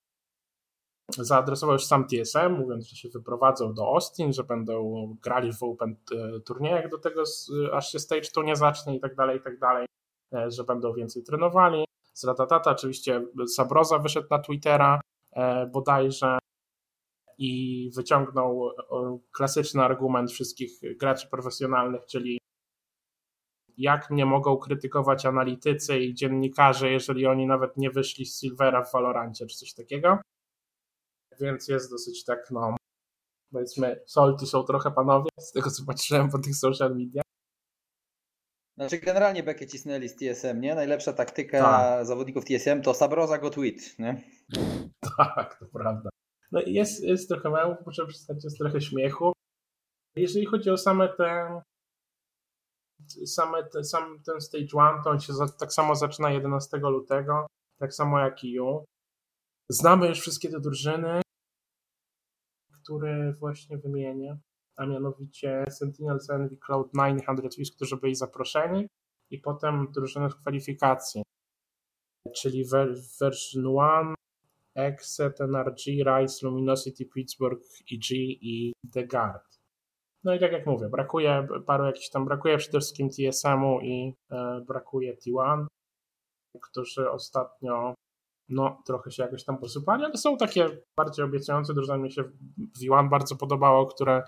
zaadresował już sam TSM, mówiąc, że się wyprowadzą do Austin, że będą grali w Open e, turniejach do tego, aż się stage to nie zacznie i tak dalej, i tak dalej, e, że będą więcej trenowali. Z Ratatata oczywiście Sabroza wyszedł na Twittera e, bodajże i wyciągnął klasyczny argument wszystkich graczy profesjonalnych, czyli jak mnie mogą krytykować analitycy i dziennikarze, jeżeli oni nawet nie wyszli z Silvera w Valorancie czy coś takiego. Więc jest dosyć tak, no, powiedzmy, solty są trochę panowie, z tego co patrzyłem po tych social media. Znaczy generalnie bekę cisnęli z TSM, nie? Najlepsza taktyka Tak. zawodników TSM to Sabroza go tweet, nie? Tak, to prawda. No i jest, jest trochę mało, muszę przyznać, jest trochę śmiechu. Jeżeli chodzi o same te same te, sam ten stage one, to on się za, tak samo zaczyna 11 lutego, tak samo jak i U. Znamy już wszystkie te drużyny, które właśnie wymienię, a mianowicie Sentinels, Envy, Cloud9 i 100 Wings, którzy byli zaproszeni i potem drużyny w kwalifikacji, czyli version 1, Exet, NRG, Rise, Luminosity, Pittsburgh, EG i The Guard. No i tak jak mówię, brakuje paru jakichś tam, brakuje przede wszystkim TSM-u i e, brakuje T1, którzy ostatnio no trochę się jakoś tam posypali, ale są takie bardziej obiecujące, drużyny mi się w V1 bardzo podobało, które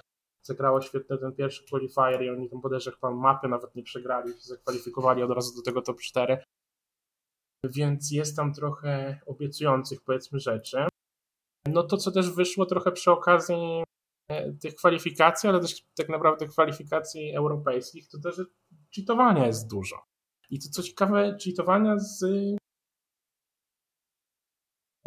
zagrało świetnie ten pierwszy qualifier i oni tam podejrzewam chyba mapy nawet nie przegrali, zakwalifikowali od razu do tego top 4 więc jest tam trochę obiecujących powiedzmy rzeczy. No to, co też wyszło trochę przy okazji e, tych kwalifikacji, ale też tak naprawdę kwalifikacji europejskich, to też cheatowania jest dużo. I to co ciekawe, cheatowania z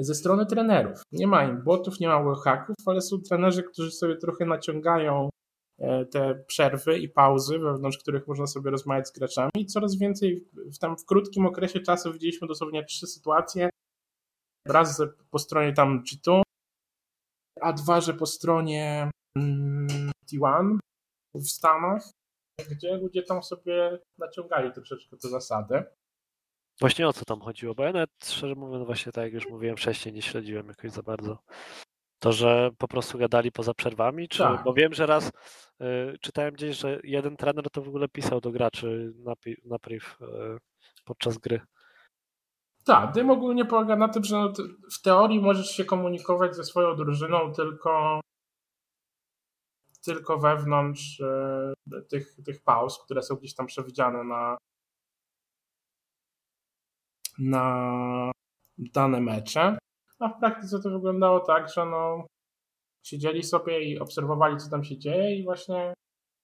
ze strony trenerów. Nie ma im botów, nie ma wallhacków, ale są trenerzy, którzy sobie trochę naciągają e, te przerwy i pauzy, wewnątrz których można sobie rozmawiać z graczami. I coraz więcej w, tam w krótkim okresie czasu widzieliśmy dosłownie trzy sytuacje. Raz po stronie tam G2, a dwa, że po stronie mm, T1 w Stanach, gdzie ludzie tam sobie naciągali troszeczkę te zasady. Właśnie o co tam chodziło, bo ja nawet szczerze mówiąc właśnie tak jak już mówiłem wcześniej, nie śledziłem jakoś za bardzo. To, że po prostu gadali poza przerwami, czy, tak. bo wiem, że raz y, czytałem gdzieś, że jeden trener to w ogóle pisał do graczy na, na priv y, podczas gry. Tak, dym ogólnie polega na tym, że no, w teorii możesz się komunikować ze swoją drużyną tylko tylko wewnątrz y, tych, tych pauz, które są gdzieś tam przewidziane na, na dane mecze. A w praktyce to wyglądało tak, że no, siedzieli sobie i obserwowali, co tam się dzieje i właśnie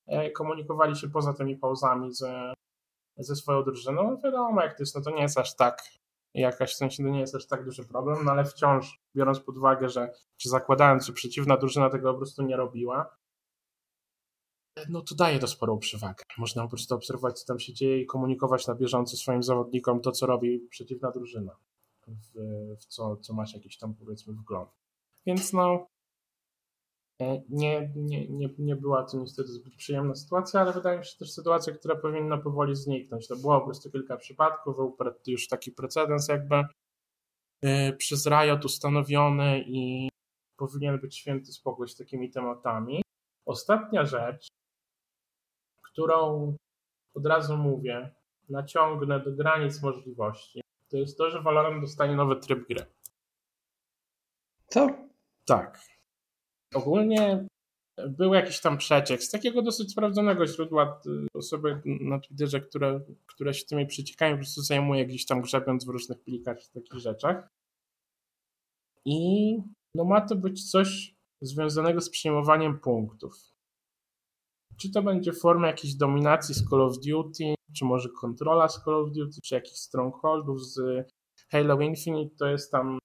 e, komunikowali się poza tymi pauzami ze, ze swoją drużyną. No wiadomo, jak to jest, no to nie jest aż tak jakaś, w sensie to nie jest aż tak duży problem, no ale wciąż, biorąc pod uwagę, że czy zakładając, że przeciwna drużyna tego po prostu nie robiła, no to daje to sporą przewagę. Można po prostu obserwować, co tam się dzieje i komunikować na bieżąco swoim zawodnikom to, co robi przeciwna drużyna, w, w co, co masz jakiś tam powiedzmy wgląd. Więc no, e, nie, nie, nie, nie była to niestety zbyt przyjemna sytuacja, ale wydaje mi się też sytuacja, która powinna powoli zniknąć. To było po prostu kilka przypadków, był już taki precedens jakby e, przez Riot ustanowiony i powinien być święty spokój z takimi tematami. Ostatnia rzecz, którą od razu mówię, naciągnę do granic możliwości, to jest to, że Valorant dostanie nowy tryb gry. Co? Tak. Ogólnie był jakiś tam przeciek z takiego dosyć sprawdzonego źródła y, osoby na Twitterze, które, które się tymi przeciekami po prostu zajmuje gdzieś tam grzebiąc w różnych plikach w takich rzeczach. I no ma to być coś związanego z przyjmowaniem punktów. Czy to będzie forma jakiejś dominacji z Call of Duty, czy może kontrola z Call of Duty, czy jakichś strongholdów z Halo Infinite, to jest tam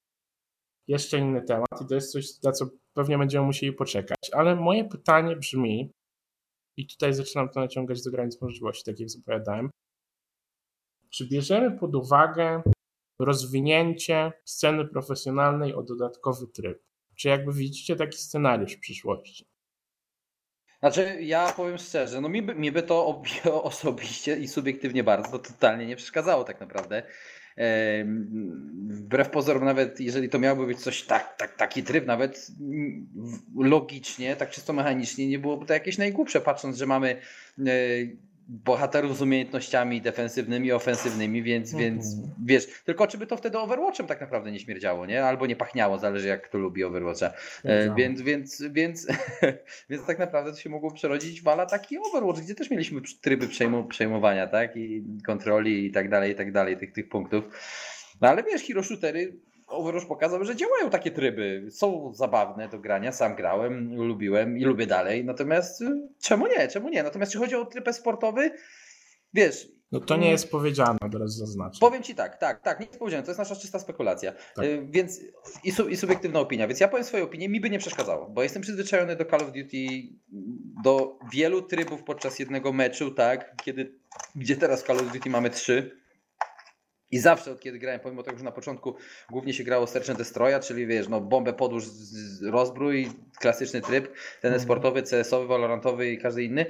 jeszcze inny temat i to jest coś, na co pewnie będziemy musieli poczekać. Ale moje pytanie brzmi, i tutaj zaczynam to naciągać do granic możliwości, tak jak zapowiadałem, czy bierzemy pod uwagę rozwinięcie sceny profesjonalnej o dodatkowy tryb? Czy jakby widzicie taki scenariusz w przyszłości? Znaczy, ja powiem szczerze, no mi by, mi by to osobiście i subiektywnie bardzo to totalnie nie przeszkadzało tak naprawdę. Wbrew pozorom, nawet jeżeli to miałoby być coś tak, tak, taki tryb, nawet logicznie, tak czysto mechanicznie, nie byłoby to jakieś najgłupsze, patrząc, że mamy e, bohaterów z umiejętnościami defensywnymi, ofensywnymi, więc, mhm. więc wiesz, tylko czy by to wtedy Overwatchem tak naprawdę nie śmierdziało, nie? Albo nie pachniało, zależy jak kto lubi Overwatcha. E, więc, więc, więc, więc tak naprawdę to się mogło przerodzić w ala taki Overwatch, gdzie też mieliśmy tryby przejmu, przejmowania, tak? I kontroli i tak dalej, i tak dalej, tych, tych punktów. No ale wiesz, hero shootery Overwatch pokazał, że działają takie tryby. Są zabawne do grania, sam grałem, lubiłem i lubię dalej. Natomiast y, czemu nie? Czemu nie? Natomiast jeśli chodzi o tryb sportowy, wiesz. No to nie jest powiedziane, teraz zaznaczę. Powiem ci tak, tak, tak, nie jest powiedziane, to jest nasza czysta spekulacja. Tak. Y, więc i, su, i subiektywna opinia. Więc ja powiem swoją opinię, mi by nie przeszkadzało, bo jestem przyzwyczajony do Call of Duty, do wielu trybów podczas jednego meczu, tak, kiedy, gdzie teraz w Call of Duty mamy trzy i zawsze od kiedy grałem, pomimo tego, że na początku głównie się grało Search and Destroya, czyli wiesz, no bombę podłóż, rozbrój, klasyczny tryb, ten mhm. sportowy, CS-owy, valorantowy i każdy inny.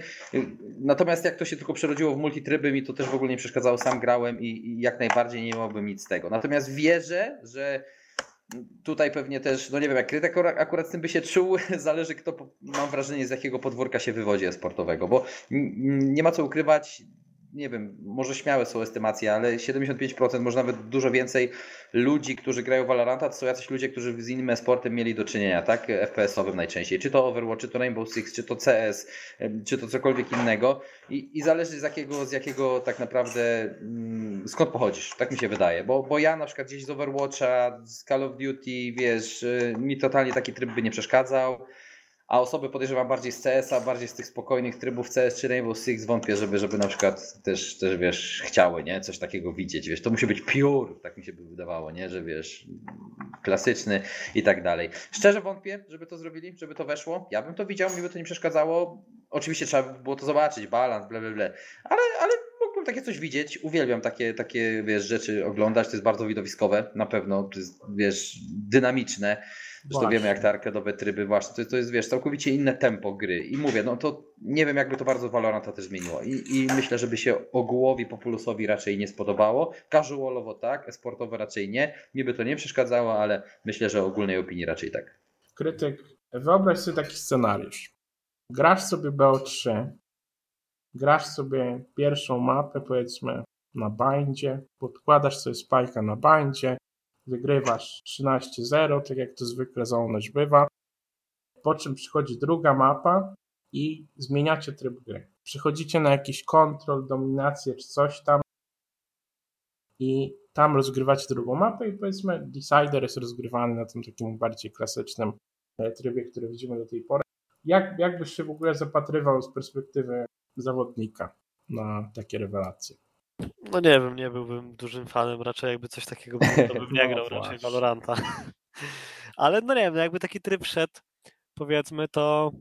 Natomiast jak to się tylko przerodziło w multitryby, mi to też w ogóle nie przeszkadzało, sam grałem i, i jak najbardziej nie miałbym nic z tego. Natomiast wierzę, że tutaj pewnie też, no nie wiem, jak krytyk akurat z tym by się czuł, zależy kto, mam wrażenie, z jakiego podwórka się wywodzi sportowego, bo nie ma co ukrywać, nie wiem, może śmiałe są estymacje, ale 75%, może nawet dużo więcej ludzi, którzy grają Valoranta, to są jacyś ludzie, którzy z innym sportem mieli do czynienia, tak? FPS-owym najczęściej. Czy to Overwatch, czy to Rainbow Six, czy to CS, czy to cokolwiek innego. I, i zależy z jakiego, z jakiego tak naprawdę, mm, skąd pochodzisz, tak mi się wydaje. Bo, bo ja na przykład gdzieś z Overwatcha, z Call of Duty, wiesz, y, mi totalnie taki tryb by nie przeszkadzał a osoby podejrzewam bardziej z CS-a, bardziej z tych spokojnych trybów CS czy Rainbow Six wątpię, żeby, żeby na przykład też, też wiesz, chciały, nie? Coś takiego widzieć, wiesz, to musi być pure, tak mi się by wydawało, nie? Że wiesz, klasyczny i tak dalej. Szczerze wątpię, żeby to zrobili, żeby to weszło. Ja bym to widział, mi by to nie przeszkadzało. Oczywiście trzeba by było to zobaczyć, balans, bla, bla, bla. Ale, ale mógłbym takie coś widzieć. Uwielbiam takie, takie wiesz, rzeczy oglądać. To jest bardzo widowiskowe, na pewno. To jest, wiesz, dynamiczne. Zresztą wiemy, jak te arkadowe tryby, właśnie, to, to jest, wiesz, całkowicie inne tempo gry. I mówię, no to nie wiem, jakby to bardzo Valoranta też zmieniło. I, I myślę, żeby się ogółowi, populusowi raczej nie spodobało. Casualowo tak, sportowo raczej nie. Niby to nie przeszkadzało, ale myślę, że ogólnej opinii raczej tak. Krytyk, wyobraź sobie taki scenariusz. Grasz sobie BO3, grasz sobie pierwszą mapę, powiedzmy, na bindzie, podkładasz sobie spajka na bindzie, wygrywasz 13-0, tak jak to zwykle za bywa, po czym przychodzi druga mapa i zmieniacie tryb gry. Przychodzicie na jakiś kontrol, dominację czy coś tam i tam rozgrywacie drugą mapę i powiedzmy Decider jest rozgrywany na tym takim bardziej klasycznym e, trybie, który widzimy do tej pory. Jak, jak byś się w ogóle zapatrywał z perspektywy zawodnika na takie rewelacje? No nie wiem, nie byłbym dużym fanem, raczej jakby coś takiego było, to bym nie no grał no raczej Valoranta. Ale no nie wiem, no jakby taki tryb szedł, powiedzmy, to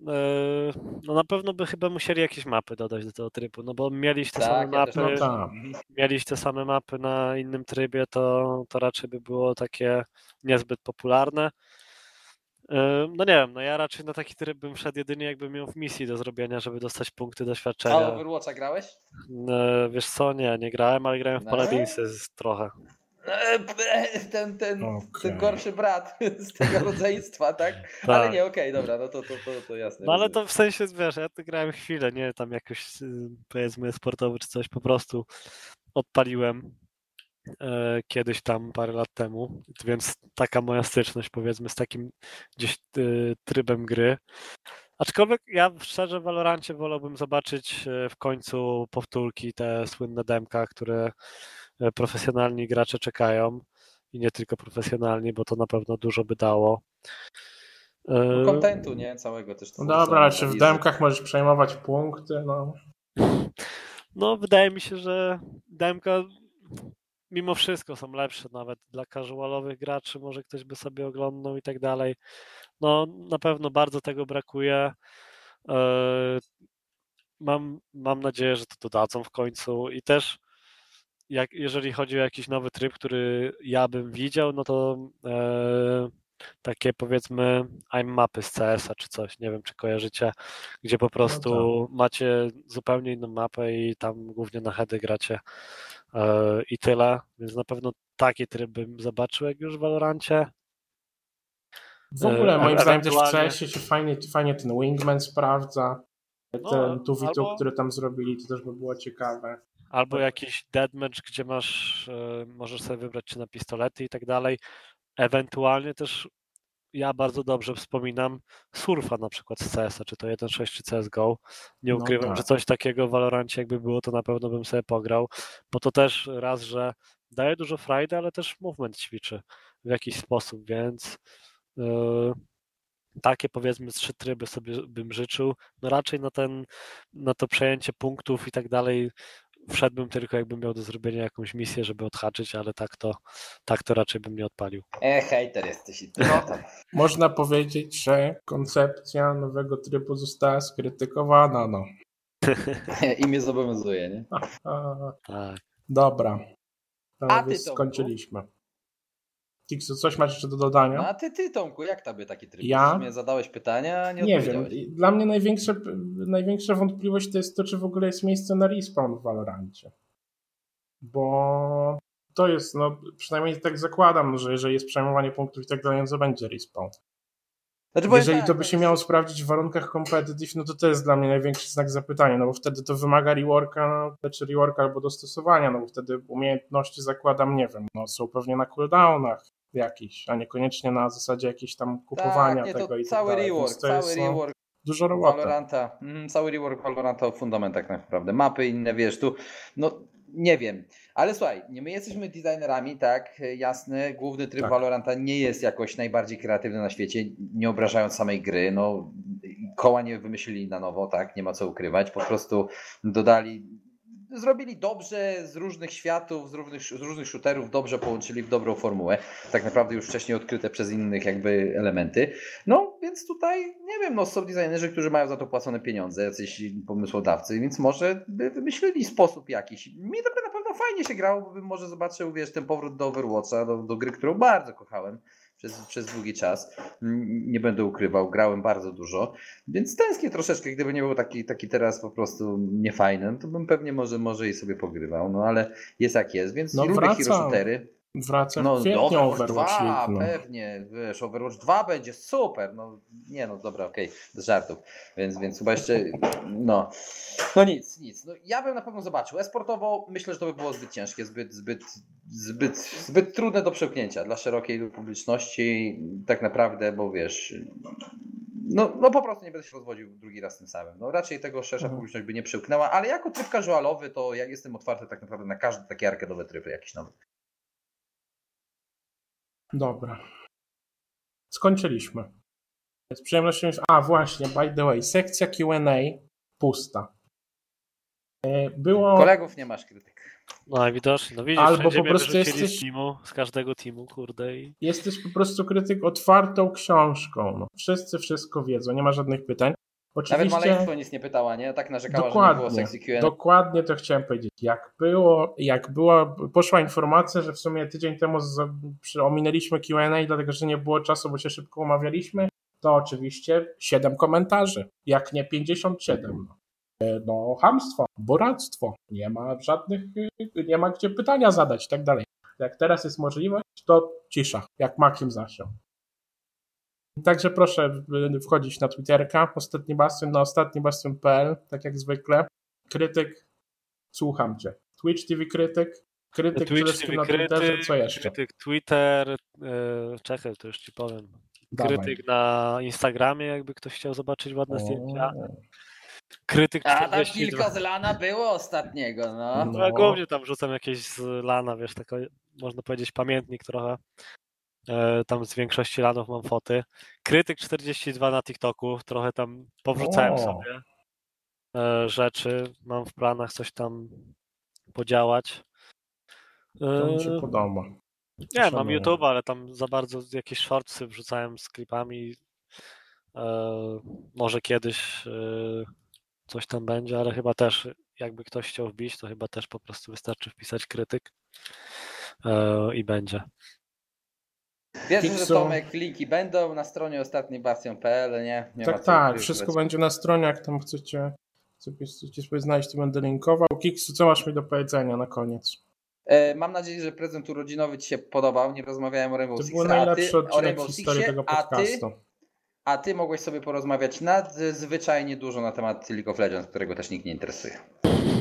yy, no na pewno by chyba musieli jakieś mapy dodać do tego trybu, no bo mieliście te tak, same mapy, tak. mieliście te same mapy na innym trybie, to, to raczej by było takie niezbyt popularne. No nie wiem, no ja raczej na taki tryb bym szedł jedynie jakbym miał w misji do zrobienia, żeby dostać punkty doświadczenia. A Overwatcha grałeś? Wiesz co, nie, nie grałem, ale grałem w no. Paladinsy trochę. E, ten, ten, okay. ten gorszy brat z tego rodzeństwa, tak? tak. Ale nie, okej, okay, dobra, no to, to, to, to jasne. No ale to w sensie, wiesz, ja to grałem chwilę, nie tam jakoś y, powiedzmy sportowy czy coś, po prostu odpaliłem E, kiedyś tam parę lat temu, więc taka moja styczność powiedzmy z takim gdzieś e, trybem gry. Aczkolwiek ja szczerze w Valorancie wolałbym zobaczyć e, w końcu powtórki, te słynne demka, które profesjonalni gracze czekają i nie tylko profesjonalni, bo to na pewno dużo by dało. No, kontentu, nie? Całego też. No dobra, ale czy w demkach możesz przejmować punkty? No. no, wydaje mi się, że demka mimo wszystko są lepsze nawet dla casualowych graczy, może ktoś by sobie oglądał i tak dalej. No na pewno bardzo tego brakuje. E, mam, mam nadzieję, że to dodadzą w końcu i też jak, jeżeli chodzi o jakiś nowy tryb, który ja bym widział, no to e, takie powiedzmy I'm mapy z CS-a czy coś, nie wiem czy kojarzycie, gdzie po no prostu no macie zupełnie inną mapę i tam głównie na heady gracie i tyle, więc na pewno taki tryb bym zobaczył, jak już w Valorancie. W ogóle moim e, zdaniem też w CS się fajnie, fajnie ten Wingman sprawdza. No, ten no, 2 albo... który tam zrobili, to też by było ciekawe. Albo jakiś deadmatch, gdzie masz, e, możesz sobie wybrać czy na pistolety i tak dalej. Ewentualnie też ja bardzo dobrze wspominam surfa na przykład z CS-a, czy to 1.6 czy CSGO. Nie no ukrywam, no tak. że coś takiego w Valorancie jakby było, to na pewno bym sobie pograł, bo to też raz, że daje dużo frajdy, ale też movement ćwiczy w jakiś sposób, więc yy, takie powiedzmy trzy tryby sobie bym życzył. No raczej na ten, na to przejęcie punktów i tak dalej wszedłbym tylko jakbym miał do zrobienia jakąś misję, żeby odhaczyć, ale tak to, tak to raczej bym nie odpalił. E, hejter jesteś i ty. No, można powiedzieć, że koncepcja nowego trybu została skrytykowana, no. I mnie zobowiązuje, nie? tak. Dobra. A ty skończyliśmy. Tixu, coś masz jeszcze do dodania? No, a ty, ty Tomku, jak tobie taki tryb? Ja? Mnie zadałeś pytania, nie Nie wiem. Dla mnie największe, największa wątpliwość to jest to, czy w ogóle jest miejsce na respawn w Valorancie. Bo to jest, no przynajmniej tak zakładam, że jeżeli jest przejmowanie punktów i tak dalej, to będzie respawn. Znaczy, Jeżeli tak, to by się miało sprawdzić w warunkach competitive, no to to jest dla mnie największy znak zapytania, no bo wtedy to wymaga reworka, no, czy znaczy reworka albo dostosowania, no bo wtedy umiejętności zakładam, nie wiem, no są pewnie na cooldownach jakichś, a niekoniecznie na zasadzie jakieś tam kupowania tak, nie, tego i cały tak dalej. Rework, cały jest, no, rework. Dużo roboty. Valoranta, mm, cały rework Valoranta o fundamentach tak naprawdę. Mapy inne, wiesz, tu no nie wiem. Ale słuchaj, my jesteśmy designerami, tak, jasne. Główny tryb Tak. Valoranta nie jest jakoś najbardziej kreatywny na świecie, nie obrażając samej gry. No, koła nie wymyślili na nowo, tak, nie ma co ukrywać. Po prostu dodali, zrobili dobrze z różnych światów, z różnych, z różnych shooterów, dobrze połączyli w dobrą formułę. Tak naprawdę już wcześniej odkryte przez innych jakby elementy. No, więc tutaj, nie wiem, no są designerzy, którzy mają za to płacone pieniądze, jacyś pomysłodawcy, więc może by wymyślili sposób jakiś. Mi to by na pewno fajnie się grało, bo bym może zobaczył, wiesz, ten powrót do Overwatcha, do, do gry, którą bardzo kochałem przez, przez długi czas. Nie będę ukrywał, grałem bardzo dużo, więc tęsknię troszeczkę, gdyby nie był taki, taki teraz po prostu niefajny, no to bym pewnie może, może i sobie pogrywał, no ale jest jak jest, więc No lubię hero shootery. Wraca No w kwietniu Overwatch Overwatch 2, League. No. pewnie, wiesz, Overwatch 2 będzie super, no nie no, dobra, okej, bez żartów, więc, więc chyba jeszcze, no, no nic, nic, no ja bym na pewno zobaczył, esportowo myślę, że to by było zbyt ciężkie, zbyt, zbyt, zbyt, zbyt trudne do przełknięcia dla szerokiej publiczności, tak naprawdę, bo wiesz, no, no po prostu nie będę się rozwodził drugi raz tym samym, no raczej tego szersza Mhm. publiczność by nie przełknęła, ale jako tryb casualowy, to ja jestem otwarty tak naprawdę na każdy taki arkadowy tryb jakiś nowy. Dobra. Skończyliśmy. Z przyjemnością jest... A, właśnie, by the way, sekcja Q&A pusta. E, Było... Kolegów nie masz krytyk. No najwidoczniej, no widzisz, Albo po prostu jesteś- z teamu, z każdego teamu, kurde i... Jesteś po prostu krytyk otwartą książką. No. Wszyscy wszystko wiedzą, nie ma żadnych pytań. Nawet Oczywiście... maleństwo nic nie pytała, nie? Tak narzekała, że nie było Dokładnie, sexy Q&A. dokładnie to chciałem powiedzieć. Jak było, jak była, poszła informacja, że w sumie tydzień temu ominęliśmy Q&A, dlatego że nie było czasu, bo się szybko umawialiśmy, to oczywiście 7 komentarzy, jak nie 57. E, No, hamstwo, boractwo, nie ma żadnych, y, nie ma gdzie pytania zadać i tak dalej. Jak teraz jest możliwość, to cisza, jak makiem zasiał. Także proszę wchodzić na Twitterka, ostatni bastion, na ostatnibastion.pl, tak jak zwykle. Krytyk, słucham cię. Twitch TV krytyk, krytyk Twitch wszystkim TV na Twitterze, krytyk, co jeszcze? krytyk Twitter, e, czekaj, to już ci powiem. Dawaj. Krytyk na Instagramie, jakby ktoś chciał zobaczyć ładne zdjęcia. Krytyk A tam 42. kilka z lana było ostatniego, no. No. No, ja głównie tam rzucam jakieś z lana, wiesz, taka, można powiedzieć, pamiętnik trochę. E, tam z większości lanów mam foty. Krytyk 42 na TikToku, trochę tam powrzucałem O. sobie e, rzeczy. Mam w planach coś tam podziałać. To mi się E, podoba. nie, mam. YouTube, ale tam za bardzo jakieś shortsy wrzucałem z klipami. E, może kiedyś e, coś tam będzie, ale chyba też jakby ktoś chciał wbić, to chyba też po prostu wystarczy wpisać krytyk e, i będzie. Wiesz, że Pixel. Tomek, linki będą na stronie ostatnibastion.pl, nie? nie tak, tak, wszystko będzie na stronie, jak tam chcecie, chcecie sobie znaleźć, to będę linkował. Kiksu, co masz mi do powiedzenia na koniec? E, mam nadzieję, że prezent urodzinowy Ci się podobał. Nie rozmawiałem o Rainbow To Six, był a najlepszy ty, odcinek w historii tego a ty, podcastu. a ty mogłeś sobie porozmawiać nadzwyczajnie dużo na temat League of Legends, którego też nikt nie interesuje.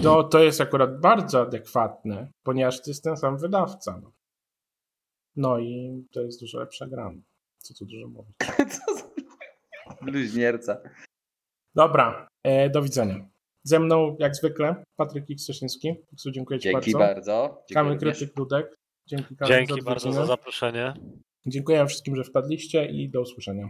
To, to jest akurat bardzo adekwatne, ponieważ to jest ten sam wydawca. No, no i to jest dużo lepsza gra. Co tu dużo mówić. Co za bluźnierca. Dobra, e, do widzenia. Ze mną, jak zwykle, Patryk Ikseszyński. Kiksu, dziękuję Ci Dzięki bardzo. bardzo. Kamil. Krytyk Dudek. Dzięki, Kamil, Dzięki za bardzo za zaproszenie. Dziękuję wszystkim, że wpadliście i do usłyszenia.